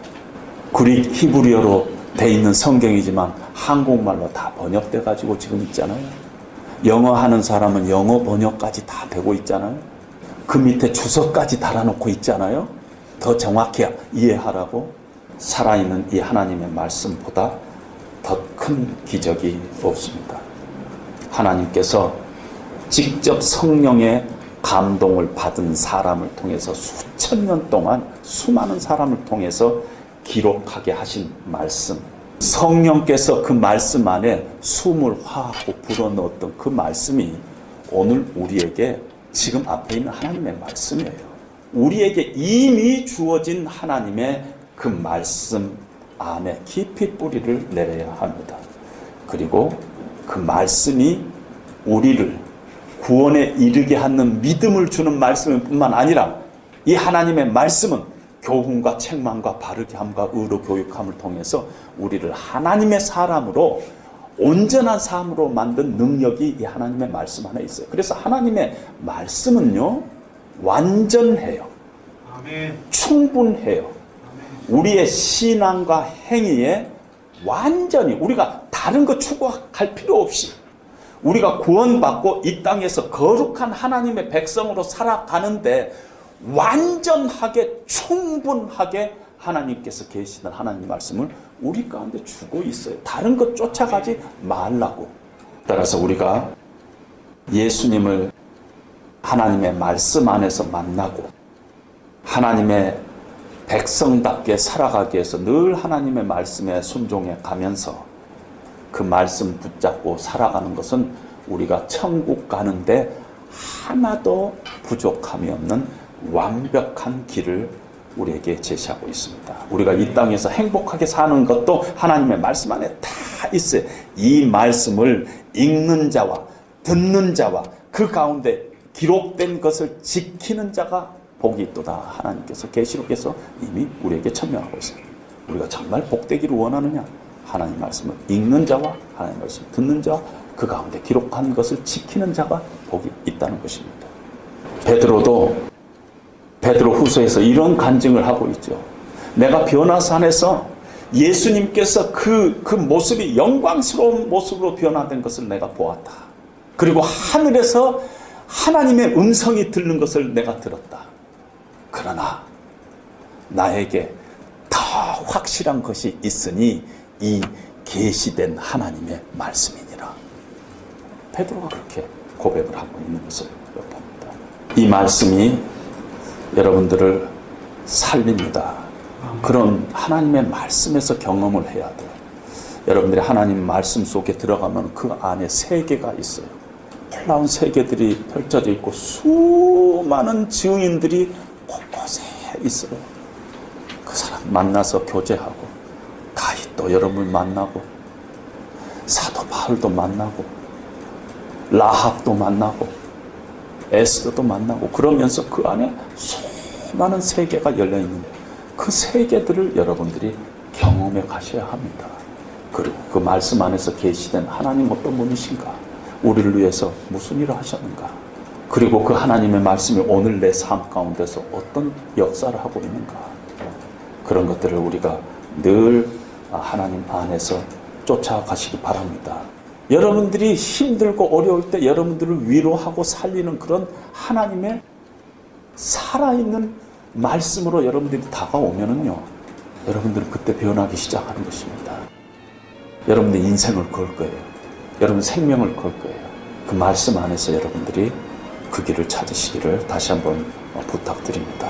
그릭 히브리어로 돼 있는 성경이지만 한국말로 다 번역돼 가지고 지금 있잖아요. 영어 하는 사람은 영어 번역까지 다 되고 있잖아요. 그 밑에 주석까지 달아놓고 있잖아요. 더 정확히 이해하라고. 살아있는 이 하나님의 말씀보다 더 큰 기적이 없습니다. 하나님께서 직접 성령의 감동을 받은 사람을 통해서 수천 년 동안 수많은 사람을 통해서 기록하게 하신 말씀. 성령께서 그 말씀 안에 숨을 화하고 불어넣었던 그 말씀이 오늘 우리에게 지금 앞에 있는 하나님의 말씀이에요. 우리에게 이미 주어진 하나님의 그 말씀 안에 깊이 뿌리를 내려야 합니다. 그리고 그 말씀이 우리를 구원에 이르게 하는 믿음을 주는 말씀 뿐만 아니라 이 하나님의 말씀은 교훈과 책망과 바르게 함과 의로 교육함을 통해서 우리를 하나님의 사람으로 온전한 삶으로 만든 능력이 이 하나님의 말씀 안에 있어요. 그래서 하나님의 말씀은요, 완전해요. 충분해요. 우리의 신앙과 행위에 완전히 우리가 다른 거 추구할 필요 없이 우리가 구원받고 이 땅에서 거룩한 하나님의 백성으로 살아가는데 완전하게 충분하게 하나님께서 계시는 하나님 말씀을 우리 가운데 주고 있어요. 다른 것 쫓아가지 말라고. 따라서 우리가 예수님을 하나님의 말씀 안에서 만나고 하나님의 백성답게 살아가기 위해서 늘 하나님의 말씀에 순종해 가면서 그 말씀 붙잡고 살아가는 것은 우리가 천국 가는데 하나도 부족함이 없는 완벽한 길을 우리에게 제시하고 있습니다. 우리가 이 땅에서 행복하게 사는 것도 하나님의 말씀 안에 다 있어요. 이 말씀을 읽는 자와 듣는 자와 그 가운데 기록된 것을 지키는 자가 복이 있도다. 하나님께서 계시록에서 이미 우리에게 천명하고 있습니다. 우리가 정말 복되기를 원하느냐? 하나님 말씀을 읽는 자와 하나님 말씀 을 듣는 자와 그 가운데 기록한 것을 지키는 자가 복이 있다는 것입니다. 베드로도 베드로 후서에서 이런 간증을 하고 있죠. 내가 변화산에서 예수님께서 그, 그 모습이 영광스러운 모습으로 변화된 것을 내가 보았다. 그리고 하늘에서 하나님의 음성이 들는 것을 내가 들었다. 그러나 나에게 더 확실한 것이 있으니 이 계시된 하나님의 말씀이니라. 베드로가 그렇게 고백을 하고 있는 것을 봅니다. 이 말씀이 여러분들을 살립니다. 그런 하나님의 말씀에서 경험을 해야 돼요. 여러분들이 하나님 말씀 속에 들어가면 그 안에 세계가 있어요. 놀라운 세계들이 펼쳐져 있고 수많은 증인들이 있어요. 그 사람 만나서 교제하고 다윗도 여러분 만나고 사도 바울도 만나고 라합도 만나고 에스더도 만나고 그러면서 그 안에 수많은 세계가 열려 있는 그 세계들을 여러분들이 경험해 가셔야 합니다. 그리고 그 말씀 안에서 계시된 하나님 어떤 분이신가? 우리를 위해서 무슨 일을 하셨는가? 그리고 그 하나님의 말씀이 오늘 내 삶 가운데서 어떤 역사를 하고 있는가? 그런 것들을 우리가 늘 하나님 안에서 쫓아가시기 바랍니다. 여러분들이 힘들고 어려울 때 여러분들을 위로하고 살리는 그런 하나님의 살아있는 말씀으로 여러분들이 다가오면은요, 여러분들은 그때 변하기 시작하는 것입니다. 여러분들 인생을 걸 거예요. 여러분 생명을 걸 거예요. 그 말씀 안에서 여러분들이 그 길을 찾으시기를 다시 한번 부탁드립니다.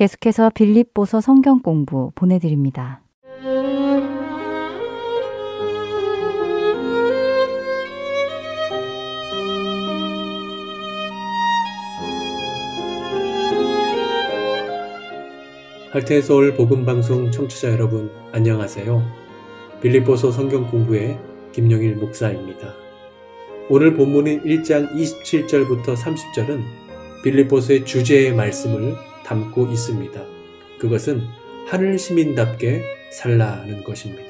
계속해서 빌립보서 성경 공부 보내드립니다. 할테서울 복음방송 청취자 여러분 안녕하세요. 빌립보서 성경 공부의 김영일 목사입니다. 오늘 본문인 1장 27절부터 30절은 빌립보서의 주제의 말씀을 담고 있습니다. 그것은 하늘 시민답게 살라는 것입니다.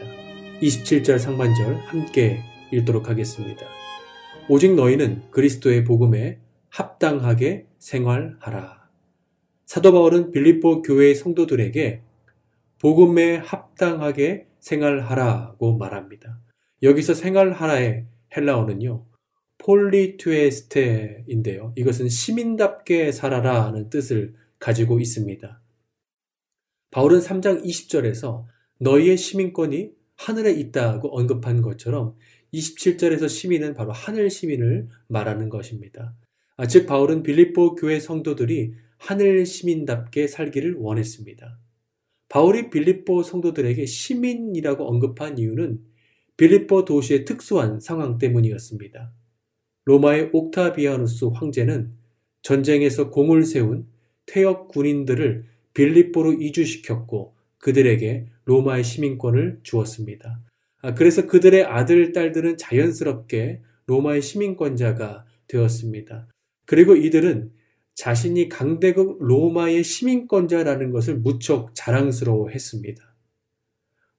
27절 상반절 함께 읽도록 하겠습니다. 오직 너희는 그리스도의 복음에 합당하게 생활하라. 사도 바울은 빌립보 교회의 성도들에게 복음에 합당하게 생활하라고 말합니다. 여기서 생활하라의 헬라어는요. 폴리투에스테인데요. 이것은 시민답게 살아라는 뜻을 가지고 있습니다. 바울은 3장 20절에서 너희의 시민권이 하늘에 있다고 언급한 것처럼 27절에서 시민은 바로 하늘 시민을 말하는 것입니다. 아, 즉 바울은 빌립보 교회 성도들이 하늘 시민답게 살기를 원했습니다. 바울이 빌립보 성도들에게 시민이라고 언급한 이유는 빌립보 도시의 특수한 상황 때문이었습니다. 로마의 옥타비아누스 황제는 전쟁에서 공을 세운 퇴역 군인들을 빌립보로 이주시켰고 그들에게 로마의 시민권을 주었습니다. 아, 그래서 그들의 아들, 딸들은 자연스럽게 로마의 시민권자가 되었습니다. 그리고 이들은 자신이 강대국 로마의 시민권자라는 것을 무척 자랑스러워 했습니다.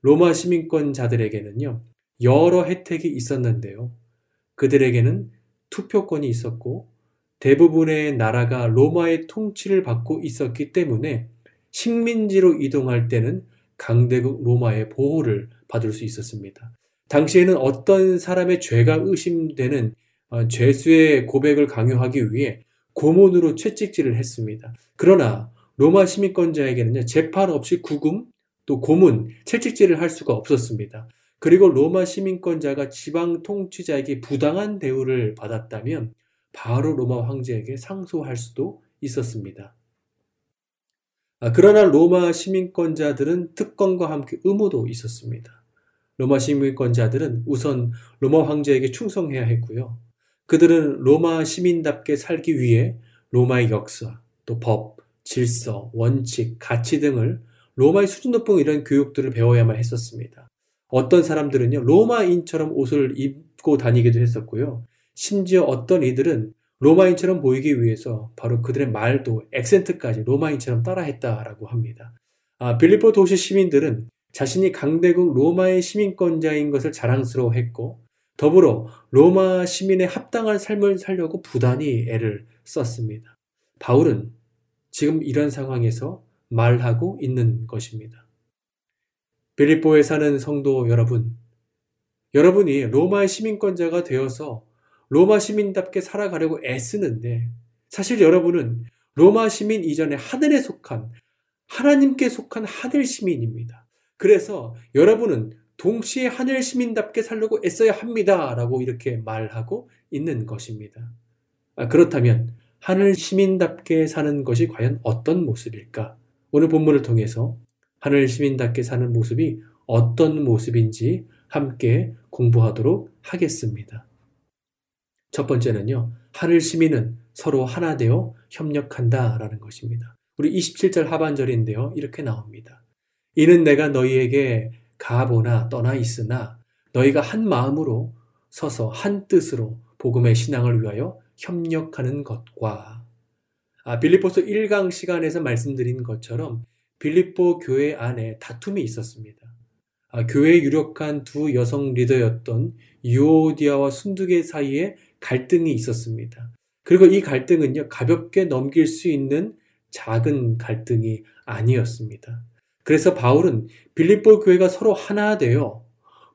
로마 시민권자들에게는요, 여러 혜택이 있었는데요. 그들에게는 투표권이 있었고, 대부분의 나라가 로마의 통치를 받고 있었기 때문에 식민지로 이동할 때는 강대국 로마의 보호를 받을 수 있었습니다. 당시에는 어떤 사람의 죄가 의심되는 어, 죄수의 고백을 강요하기 위해 고문으로 채찍질을 했습니다. 그러나 로마 시민권자에게는요, 재판 없이 구금, 또 고문, 채찍질을 할 수가 없었습니다. 그리고 로마 시민권자가 지방 통치자에게 부당한 대우를 받았다면 바로 로마 황제에게 상소할 수도 있었습니다. 아, 그러나 로마 시민권자들은 특권과 함께 의무도 있었습니다. 로마 시민권자들은 우선 로마 황제에게 충성해야 했고요. 그들은 로마 시민답게 살기 위해 로마의 역사, 또 법, 질서, 원칙, 가치 등을 로마의 수준 높은 이런 교육들을 배워야만 했었습니다. 어떤 사람들은요, 로마인처럼 옷을 입고 다니기도 했었고요. 심지어 어떤 이들은 로마인처럼 보이기 위해서 바로 그들의 말도 액센트까지 로마인처럼 따라했다라고 합니다. 아, 빌리포 도시 시민들은 자신이 강대국 로마의 시민권자인 것을 자랑스러워했고 더불어 로마 시민의 합당한 삶을 살려고 부단히 애를 썼습니다. 바울은 지금 이런 상황에서 말하고 있는 것입니다. 빌립보에 사는 성도 여러분, 여러분이 로마의 시민권자가 되어서 로마 시민답게 살아가려고 애쓰는데 사실 여러분은 로마 시민 이전에 하늘에 속한 하나님께 속한 하늘 시민입니다. 그래서 여러분은 동시에 하늘 시민답게 살려고 애써야 합니다. 라고 이렇게 말하고 있는 것입니다. 아, 그렇다면 하늘 시민답게 사는 것이 과연 어떤 모습일까? 오늘 본문을 통해서 하늘 시민답게 사는 모습이 어떤 모습인지 함께 공부하도록 하겠습니다. 첫 번째는요, 하늘 시민은 서로 하나 되어 협력한다 라는 것입니다. 우리 27절 하반절인데요, 이렇게 나옵니다. 이는 내가 너희에게 가보나 떠나 있으나 너희가 한 마음으로 서서 한 뜻으로 복음의 신앙을 위하여 협력하는 것과 아, 빌립보서 1강 시간에서 말씀드린 것처럼 빌립보 교회 안에 다툼이 있었습니다. 아, 교회의 유력한 두 여성 리더였던 유오디아와 순두계 사이에 갈등이 있었습니다. 그리고 이 갈등은요, 가볍게 넘길 수 있는 작은 갈등이 아니었습니다. 그래서 바울은 빌립보 교회가 서로 하나 되어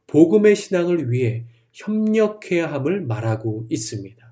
복음의 신앙을 위해 협력해야 함을 말하고 있습니다.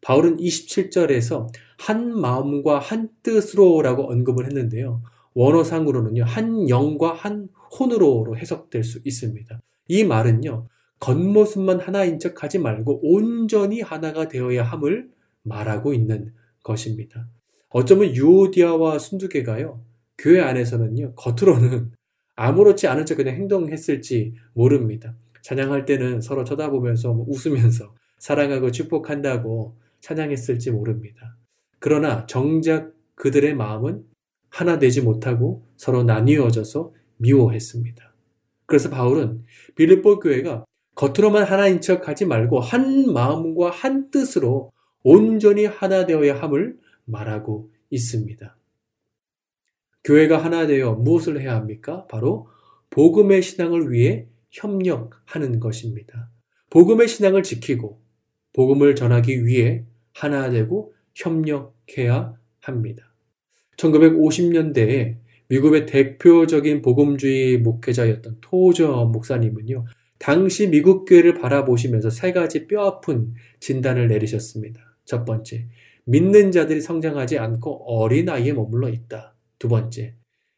바울은 27절에서 한 마음과 한 뜻으로라고 언급을 했는데요. 원어상으로는요, 한 영과 한 혼으로 해석될 수 있습니다. 이 말은요, 겉모습만 하나인 척 하지 말고 온전히 하나가 되어야 함을 말하고 있는 것입니다. 어쩌면 유오디아와 순두개가요, 교회 안에서는요, 겉으로는 아무렇지 않은 척 그냥 행동했을지 모릅니다. 찬양할 때는 서로 쳐다보면서 뭐 웃으면서 사랑하고 축복한다고 찬양했을지 모릅니다. 그러나 정작 그들의 마음은 하나 되지 못하고 서로 나뉘어져서 미워했습니다. 그래서 바울은 빌립보 교회가 겉으로만 하나인 척 하지 말고 한 마음과 한 뜻으로 온전히 하나 되어야 함을 말하고 있습니다. 교회가 하나 되어 무엇을 해야 합니까? 바로 복음의 신앙을 위해 협력하는 것입니다. 복음의 신앙을 지키고 복음을 전하기 위해 하나 되고 협력해야 합니다. 1950년대에 미국의 대표적인 복음주의 목회자였던 토저 목사님은요, 당시 미국 교회를 바라보시면서 세 가지 뼈아픈 진단을 내리셨습니다. 첫 번째, 믿는 자들이 성장하지 않고 어린 아이에 머물러 있다. 두 번째,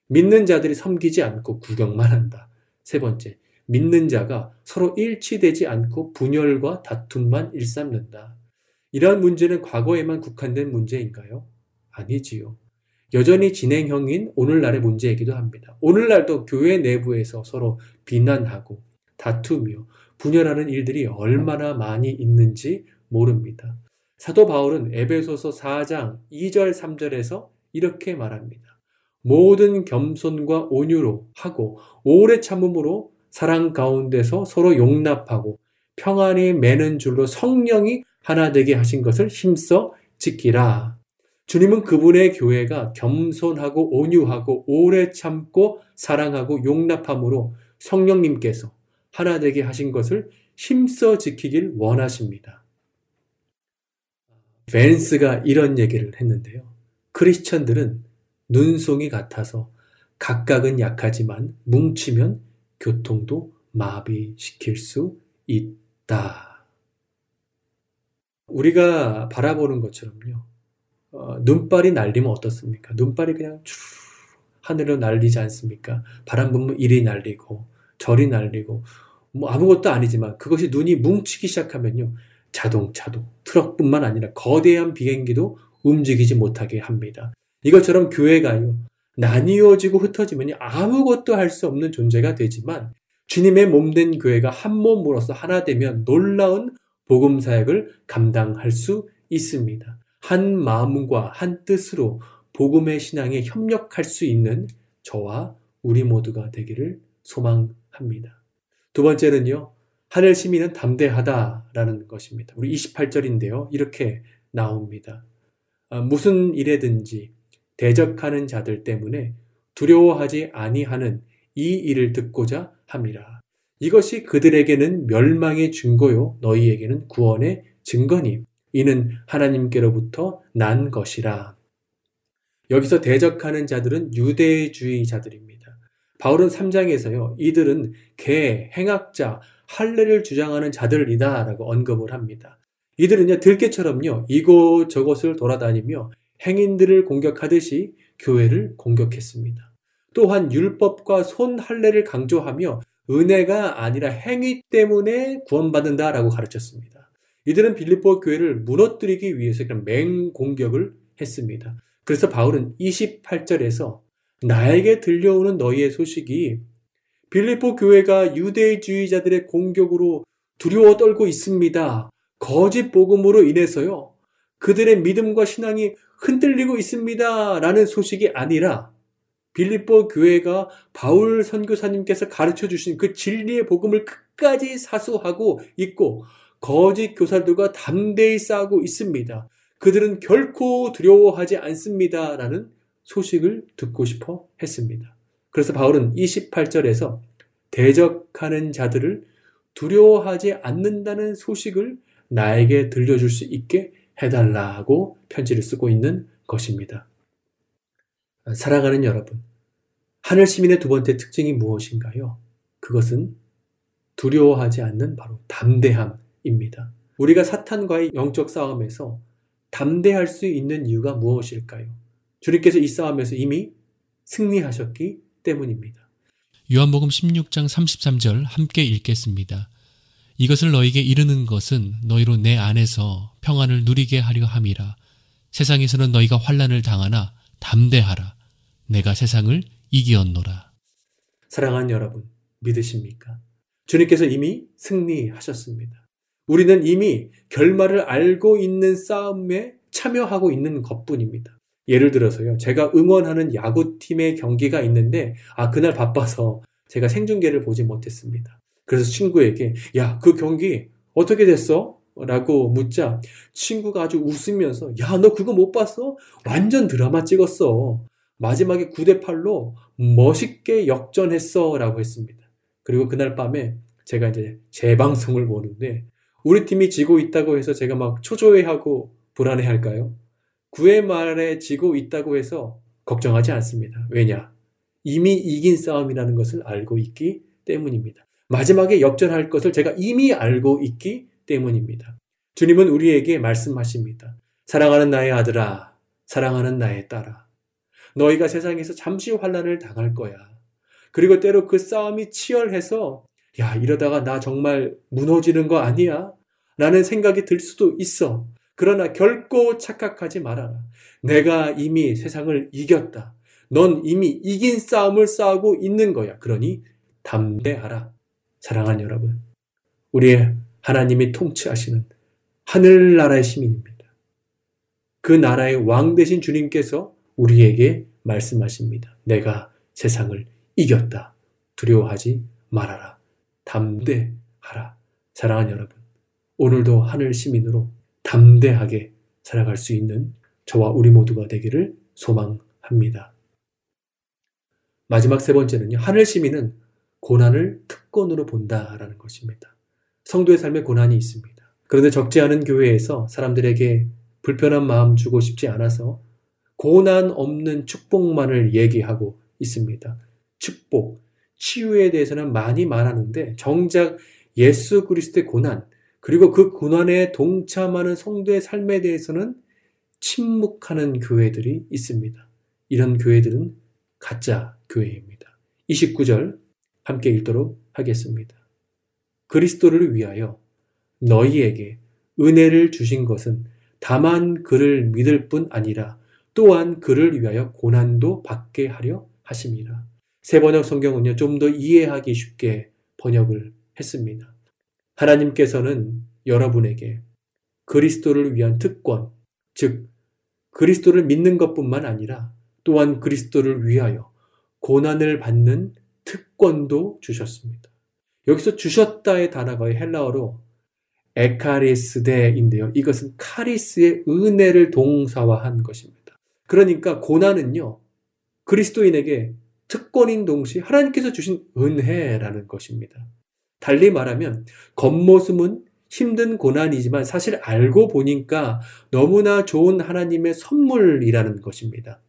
믿는 자들이 섬기지 않고 구경만 한다. 세 번째, 믿는 자가 서로 일치되지 않고 분열과 다툼만 일삼는다. 이러한 문제는 과거에만 국한된 문제인가요? 아니지요. 여전히 진행형인 오늘날의 문제이기도 합니다. 오늘날도 교회 내부에서 서로 비난하고 다투며 분열하는 일들이 얼마나 많이 있는지 모릅니다. 사도 바울은 에베소서 4장 2절 3절에서 이렇게 말합니다. 모든 겸손과 온유로 하고 오래 참음으로 사랑 가운데서 서로 용납하고 평안히 매는 줄로 성령이 하나 되게 하신 것을 힘써 지키라. 주님은 그분의 교회가 겸손하고 온유하고 오래 참고 사랑하고 용납함으로 성령님께서 하나 되게 하신 것을 힘써 지키길 원하십니다. 벤스가 이런 얘기를 했는데요. 크리스천들은 눈송이 같아서 각각은 약하지만 뭉치면 교통도 마비시킬 수 있다. 우리가 바라보는 것처럼요. 어, 눈발이 날리면 어떻습니까? 눈발이 그냥 쭉 하늘로 날리지 않습니까? 바람 불면 이리 날리고 저리 날리고 뭐 아무것도 아니지만 그것이 눈이 뭉치기 시작하면요. 자동차도 트럭뿐만 아니라 거대한 비행기도 움직이지 못하게 합니다. 이것처럼 교회가요. 나뉘어지고 흩어지면 아무것도 할 수 없는 존재가 되지만 주님의 몸된 교회가 한 몸으로서 하나 되면 놀라운 복음 사역을 감당할 수 있습니다. 한 마음과 한 뜻으로 복음의 신앙에 협력할 수 있는 저와 우리 모두가 되기를 소망 합니다. 두 번째는요. 하늘 시민은 담대하다라는 것입니다. 우리 28절인데요. 이렇게 나옵니다. 아, 무슨 일에든지 대적하는 자들 때문에 두려워하지 아니하는 이 일을 듣고자 함이라. 이것이 그들에게는 멸망의 증거요 너희에게는 구원의 증거니 이는 하나님께로부터 난 것이라. 여기서 대적하는 자들은 유대주의자들입니다. 바울은 3장에서요. 이들은 개, 행악자, 할례를 주장하는 자들이다라고 언급을 합니다. 이들은요 들깨처럼요 이곳 저곳을 돌아다니며 행인들을 공격하듯이 교회를 공격했습니다. 또한 율법과 손 할례를 강조하며 은혜가 아니라 행위 때문에 구원받는다라고 가르쳤습니다. 이들은 빌립보 교회를 무너뜨리기 위해서 그냥 맹공격을 했습니다. 그래서 바울은 28절에서 나에게 들려오는 너희의 소식이 빌립보 교회가 유대주의자들의 공격으로 두려워 떨고 있습니다. 거짓 복음으로 인해서요. 그들의 믿음과 신앙이 흔들리고 있습니다. 라는 소식이 아니라 빌립보 교회가 바울 선교사님께서 가르쳐 주신 그 진리의 복음을 끝까지 사수하고 있고 거짓 교사들과 담대히 싸우고 있습니다. 그들은 결코 두려워하지 않습니다. 라는 소식을 듣고 싶어 했습니다. 그래서 바울은 28절에서 대적하는 자들을 두려워하지 않는다는 소식을 나에게 들려줄 수 있게 해달라고 편지를 쓰고 있는 것입니다. 사랑하는 여러분, 하늘 시민의 두 번째 특징이 무엇인가요? 그것은 두려워하지 않는 바로 담대함입니다. 우리가 사탄과의 영적 싸움에서 담대할 수 있는 이유가 무엇일까요? 주님께서 이 싸움에서 이미 승리하셨기 때문입니다. 요한복음 16장 33절 함께 읽겠습니다. 이것을 너에게 이르는 것은 너희로 내 안에서 평안을 누리게 하려 함이라. 세상에서는 너희가 환란을 당하나 담대하라. 내가 세상을 이기었노라. 사랑하는 여러분, 믿으십니까? 주님께서 이미 승리하셨습니다. 우리는 이미 결말을 알고 있는 싸움에 참여하고 있는 것뿐입니다. 예를 들어서요, 제가 응원하는 야구팀의 경기가 있는데, 아, 그날 바빠서 제가 생중계를 보지 못했습니다. 그래서 친구에게, 야, 그 경기 어떻게 됐어? 라고 묻자 친구가 아주 웃으면서, 야, 너 그거 못 봤어? 완전 드라마 찍었어. 마지막에 9대8로 멋있게 역전했어 라고 했습니다. 그리고 그날 밤에 제가 이제 재방송을 보는데 우리 팀이 지고 있다고 해서 제가 막 초조해하고 불안해 할까요? 9회 말에 지고 있다고 해서 걱정하지 않습니다. 왜냐? 이미 이긴 싸움이라는 것을 알고 있기 때문입니다. 마지막에 역전할 것을 제가 이미 알고 있기 때문입니다. 주님은 우리에게 말씀하십니다. 사랑하는 나의 아들아, 사랑하는 나의 딸아. 너희가 세상에서 잠시 환란을 당할 거야. 그리고 때로 그 싸움이 치열해서 야 이러다가 나 정말 무너지는 거 아니야? 라는 생각이 들 수도 있어. 그러나 결코 착각하지 말아라. 내가 이미 세상을 이겼다. 넌 이미 이긴 싸움을 싸우고 있는 거야. 그러니 담대하라. 사랑하는 여러분. 우리의 하나님이 통치하시는 하늘나라의 시민입니다. 그 나라의 왕 되신 주님께서 우리에게 말씀하십니다. 내가 세상을 이겼다. 두려워하지 말아라. 담대하라. 사랑하는 여러분, 오늘도 하늘 시민으로 담대하게 살아갈 수 있는 저와 우리 모두가 되기를 소망합니다. 마지막 세 번째는요, 하늘 시민은 고난을 특권으로 본다라는 것입니다. 성도의 삶에 고난이 있습니다. 그런데 적지 않은 교회에서 사람들에게 불편한 마음 주고 싶지 않아서 고난 없는 축복만을 얘기하고 있습니다. 축복, 치유에 대해서는 많이 말하는데 정작 예수 그리스도의 고난, 그리고 그 고난에 동참하는 성도의 삶에 대해서는 침묵하는 교회들이 있습니다. 이런 교회들은 가짜 교회입니다. 29절 함께 읽도록 하겠습니다. 그리스도를 위하여 너희에게 은혜를 주신 것은 다만 그를 믿을 뿐 아니라 또한 그를 위하여 고난도 받게 하려 하심이라. 세 번역 성경은요, 좀 더 이해하기 쉽게 번역을 했습니다. 하나님께서는 여러분에게 그리스도를 위한 특권, 즉, 그리스도를 믿는 것뿐만 아니라 또한 그리스도를 위하여 고난을 받는 특권도 주셨습니다. 여기서 주셨다의 단어가 헬라어로 에카리스데인데요. 이것은 카리스의 은혜를 동사화한 것입니다. 그러니까 고난은요, 그리스도인에게 특권인 동시에 하나님께서 주신 은혜라는 것입니다. 달리 말하면 겉모습은 힘든 고난이지만 사실 알고 보니까 너무나 좋은 하나님의 선물이라는 것입니다.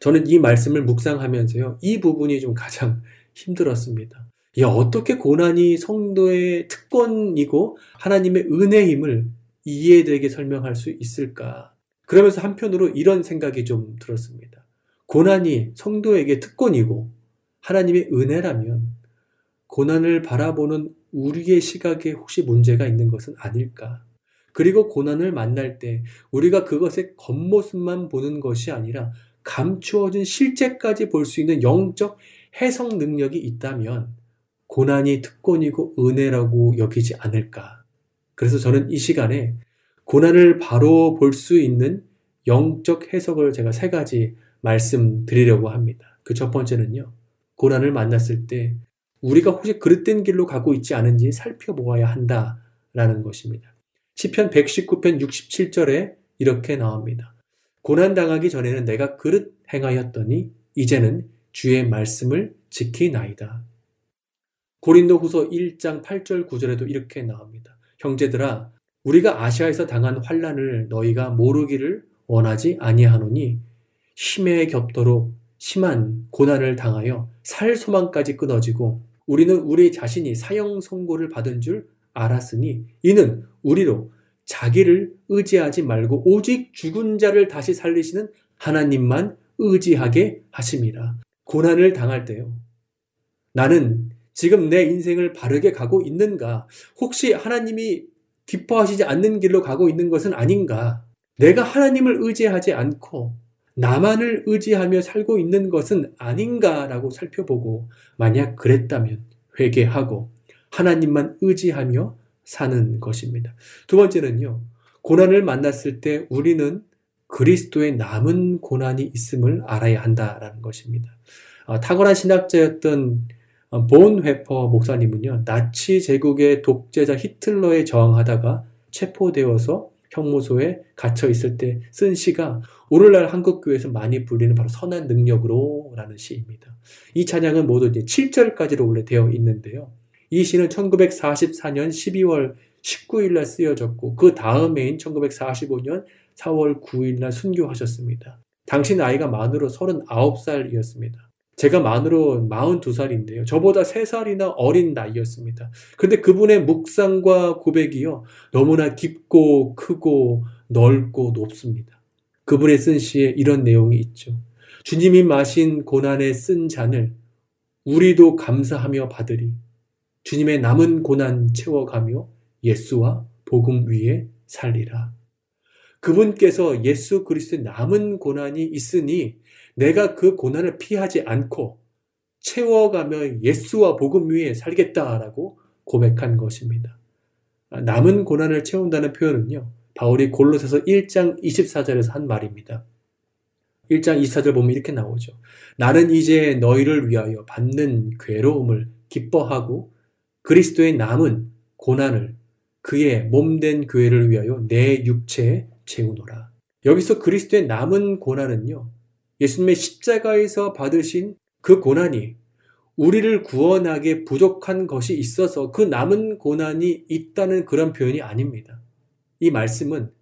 저는 이 말씀을 묵상하면서요, 이 부분이 좀 가장 힘들었습니다. 야, 어떻게 고난이 성도의 특권이고 하나님의 은혜임을 이해되게 설명할 수 있을까? 그러면서 한편으로 이런 생각이 좀 들었습니다. 고난이 성도에게 특권이고 하나님의 은혜라면 고난을 바라보는 우리의 시각에 혹시 문제가 있는 것은 아닐까? 그리고 고난을 만날 때 우리가 그것의 겉모습만 보는 것이 아니라 감추어진 실제까지 볼 수 있는 영적 해석 능력이 있다면 고난이 특권이고 은혜라고 여기지 않을까. 그래서 저는 이 시간에 고난을 바로 볼 수 있는 영적 해석을 제가 세 가지 말씀드리려고 합니다. 그 첫 번째는요. 고난을 만났을 때 우리가 혹시 그릇된 길로 가고 있지 않은지 살펴보아야 한다라는 것입니다. 시편 119편 67절에 이렇게 나옵니다. 고난 당하기 전에는 내가 그릇 행하였더니 이제는 주의 말씀을 지키나이다. 고린도 후서 1장 8절 9절에도 이렇게 나옵니다. 형제들아 우리가 아시아에서 당한 환란을 너희가 모르기를 원하지 아니하노니 힘에 겹도록 심한 고난을 당하여 살 소망까지 끊어지고 우리는 우리 자신이 사형 선고를 받은 줄 알았으니 이는 우리로 자기를 의지하지 말고 오직 죽은 자를 다시 살리시는 하나님만 의지하게 하심이라. 고난을 당할 때요. 나는 지금 내 인생을 바르게 가고 있는가? 혹시 하나님이 기뻐하시지 않는 길로 가고 있는 것은 아닌가? 내가 하나님을 의지하지 않고 나만을 의지하며 살고 있는 것은 아닌가라고 살펴보고 만약 그랬다면 회개하고 하나님만 의지하며 사는 것입니다. 두 번째는요. 고난을 만났을 때 우리는 그리스도의 남은 고난이 있음을 알아야 한다라는 것입니다. 어, 탁월한 신학자였던 어, 본 회퍼 목사님은요, 나치 제국의 독재자 히틀러에 저항하다가 체포되어서 형무소에 갇혀 있을 때 쓴 시가 오늘날 한국교회에서 많이 불리는 바로 선한 능력으로 라는 시입니다. 이 찬양은 모두 이제 7절까지로 원래 되어 있는데요. 이 시는 1944년 12월 19일 날 쓰여졌고 그 다음해인 1945년 4월 9일 날 순교하셨습니다. 당시 나이가 만으로 39살이었습니다. 제가 만으로 42살인데요. 저보다 3살이나 어린 나이였습니다. 근데 그분의 묵상과 고백이요. 너무나 깊고 크고 넓고 높습니다. 그분의 쓴 시에 이런 내용이 있죠. 주님이 마신 고난의 쓴 잔을 우리도 감사하며 받으리. 주님의 남은 고난 채워가며 예수와 복음 위에 살리라. 그분께서 예수 그리스도의 남은 고난이 있으니 내가 그 고난을 피하지 않고 채워가며 예수와 복음 위에 살겠다라고 고백한 것입니다. 남은 고난을 채운다는 표현은요. 바울이 골로새서 1장 24절에서 한 말입니다. 1장 24절 보면 이렇게 나오죠. 나는 이제 너희를 위하여 받는 괴로움을 기뻐하고 그리스도의 남은 고난을 그의 몸된 교회를 위하여 내 육체에 채우노라. 여기서 그리스도의 남은 고난은요. 예수님의 십자가에서 받으신 그 고난이 우리를 구원하게 부족한 것이 있어서 그 남은 고난이 있다는 그런 표현이 아닙니다. 이 말씀은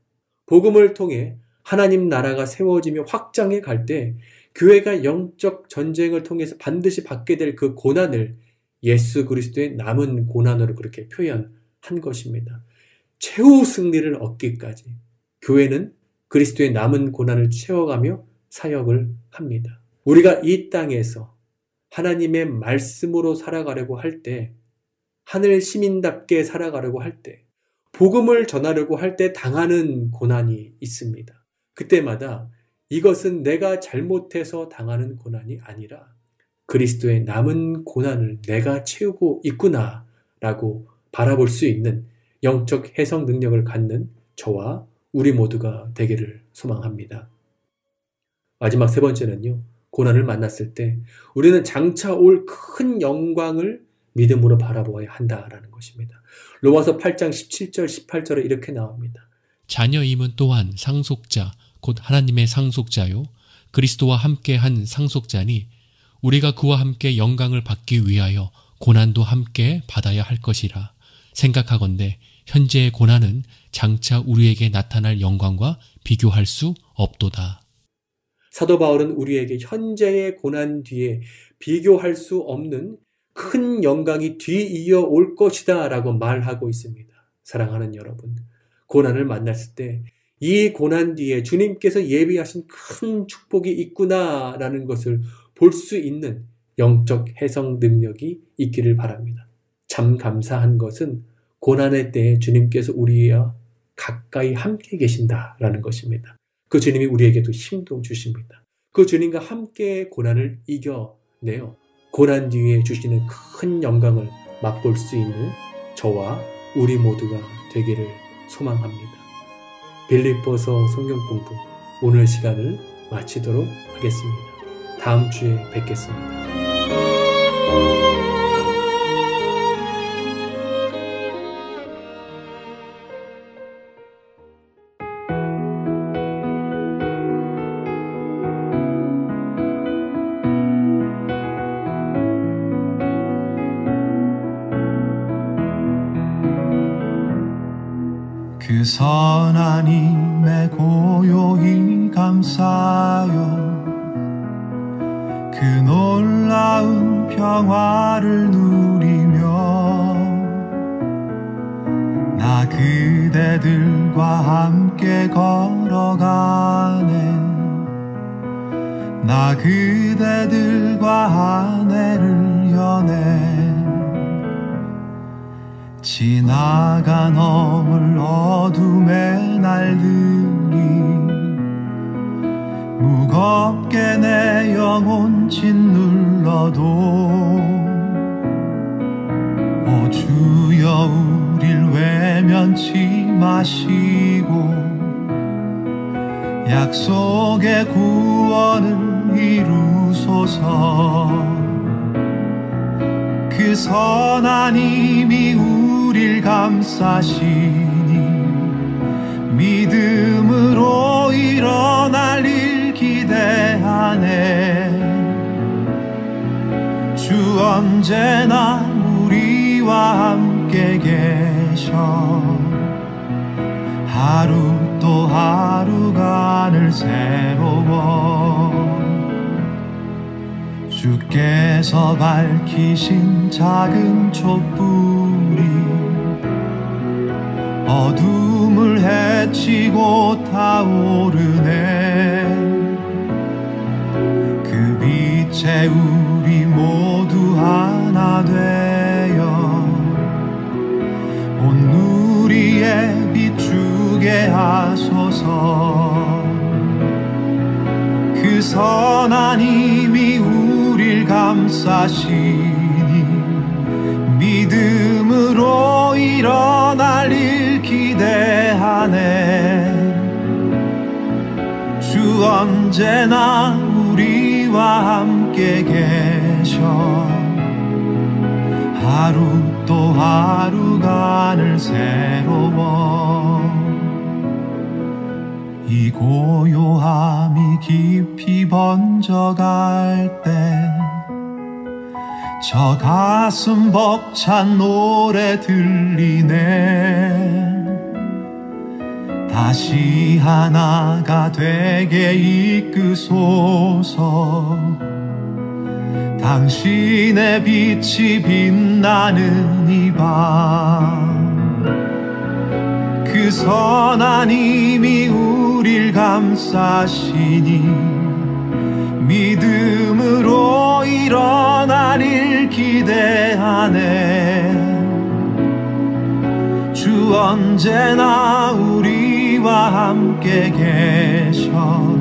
복음을 통해 하나님 나라가 세워지며 확장해 갈 때 교회가 영적 전쟁을 통해서 반드시 받게 될 그 고난을 예수 그리스도의 남은 고난으로 그렇게 표현한 것입니다. 최후 승리를 얻기까지 교회는 그리스도의 남은 고난을 채워가며 사역을 합니다. 우리가 이 땅에서 하나님의 말씀으로 살아가려고 할 때, 하늘 시민답게 살아가려고 할 때, 복음을 전하려고 할 때 당하는 고난이 있습니다. 그때마다 이것은 내가 잘못해서 당하는 고난이 아니라 그리스도의 남은 고난을 내가 채우고 있구나 라고 바라볼 수 있는 영적 해석 능력을 갖는 저와 우리 모두가 되기를 소망합니다. 마지막 세 번째는요. 고난을 만났을 때 우리는 장차 올 큰 영광을 믿음으로 바라보아야 한다라는 것입니다. 로마서 8장 17절 18절에 이렇게 나옵니다. 자녀임은 또한 상속자 곧 하나님의 상속자요 그리스도와 함께 한 상속자니 우리가 그와 함께 영광을 받기 위하여 고난도 함께 받아야 할 것이라 생각하건대 현재의 고난은 장차 우리에게 나타날 영광과 비교할 수 없도다. 사도 바울은 우리에게 현재의 고난 뒤에 비교할 수 없는 큰 영광이 뒤이어 올 것이다 라고 말하고 있습니다. 사랑하는 여러분, 고난을 만났을 때 이 고난 뒤에 주님께서 예비하신 큰 축복이 있구나 라는 것을 볼 수 있는 영적 해석 능력이 있기를 바랍니다. 참 감사한 것은 고난의 때에 주님께서 우리와 가까이 함께 계신다라는 것입니다. 그 주님이 우리에게도 힘도 주십니다. 그 주님과 함께 고난을 이겨내어 고난 뒤에 주시는 큰 영광을 맛볼 수 있는 저와 우리 모두가 되기를 소망합니다. 빌립보서 성경 공부 오늘 시간을 마치도록 하겠습니다. 다음 주에 뵙겠습니다. 작은 촛불이 어둠을 헤치고 타오르네. 그 빛에 우리 모두 하나 되어 온 누리에 비추게 하소서. 그 선한 힘이 우릴 감싸시 니 믿음으로 일어날 일 기대하네. 주 언제나 우리와 함께 계셔. 하루 또 하루가 늘 새로워. 이 고요함이 깊이 번져갈 때 저 가슴 벅찬 노래 들리네. 다시 하나가 되게 이끄소서. 당신의 빛이 빛나는 이밤. 그그 선한 힘이 우릴 감싸시니 믿음으로 일어나릴 기대하네. 주 언제나 우리와 함께 계셔.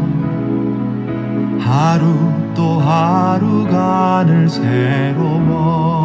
하루 또 하루가 늘 새로워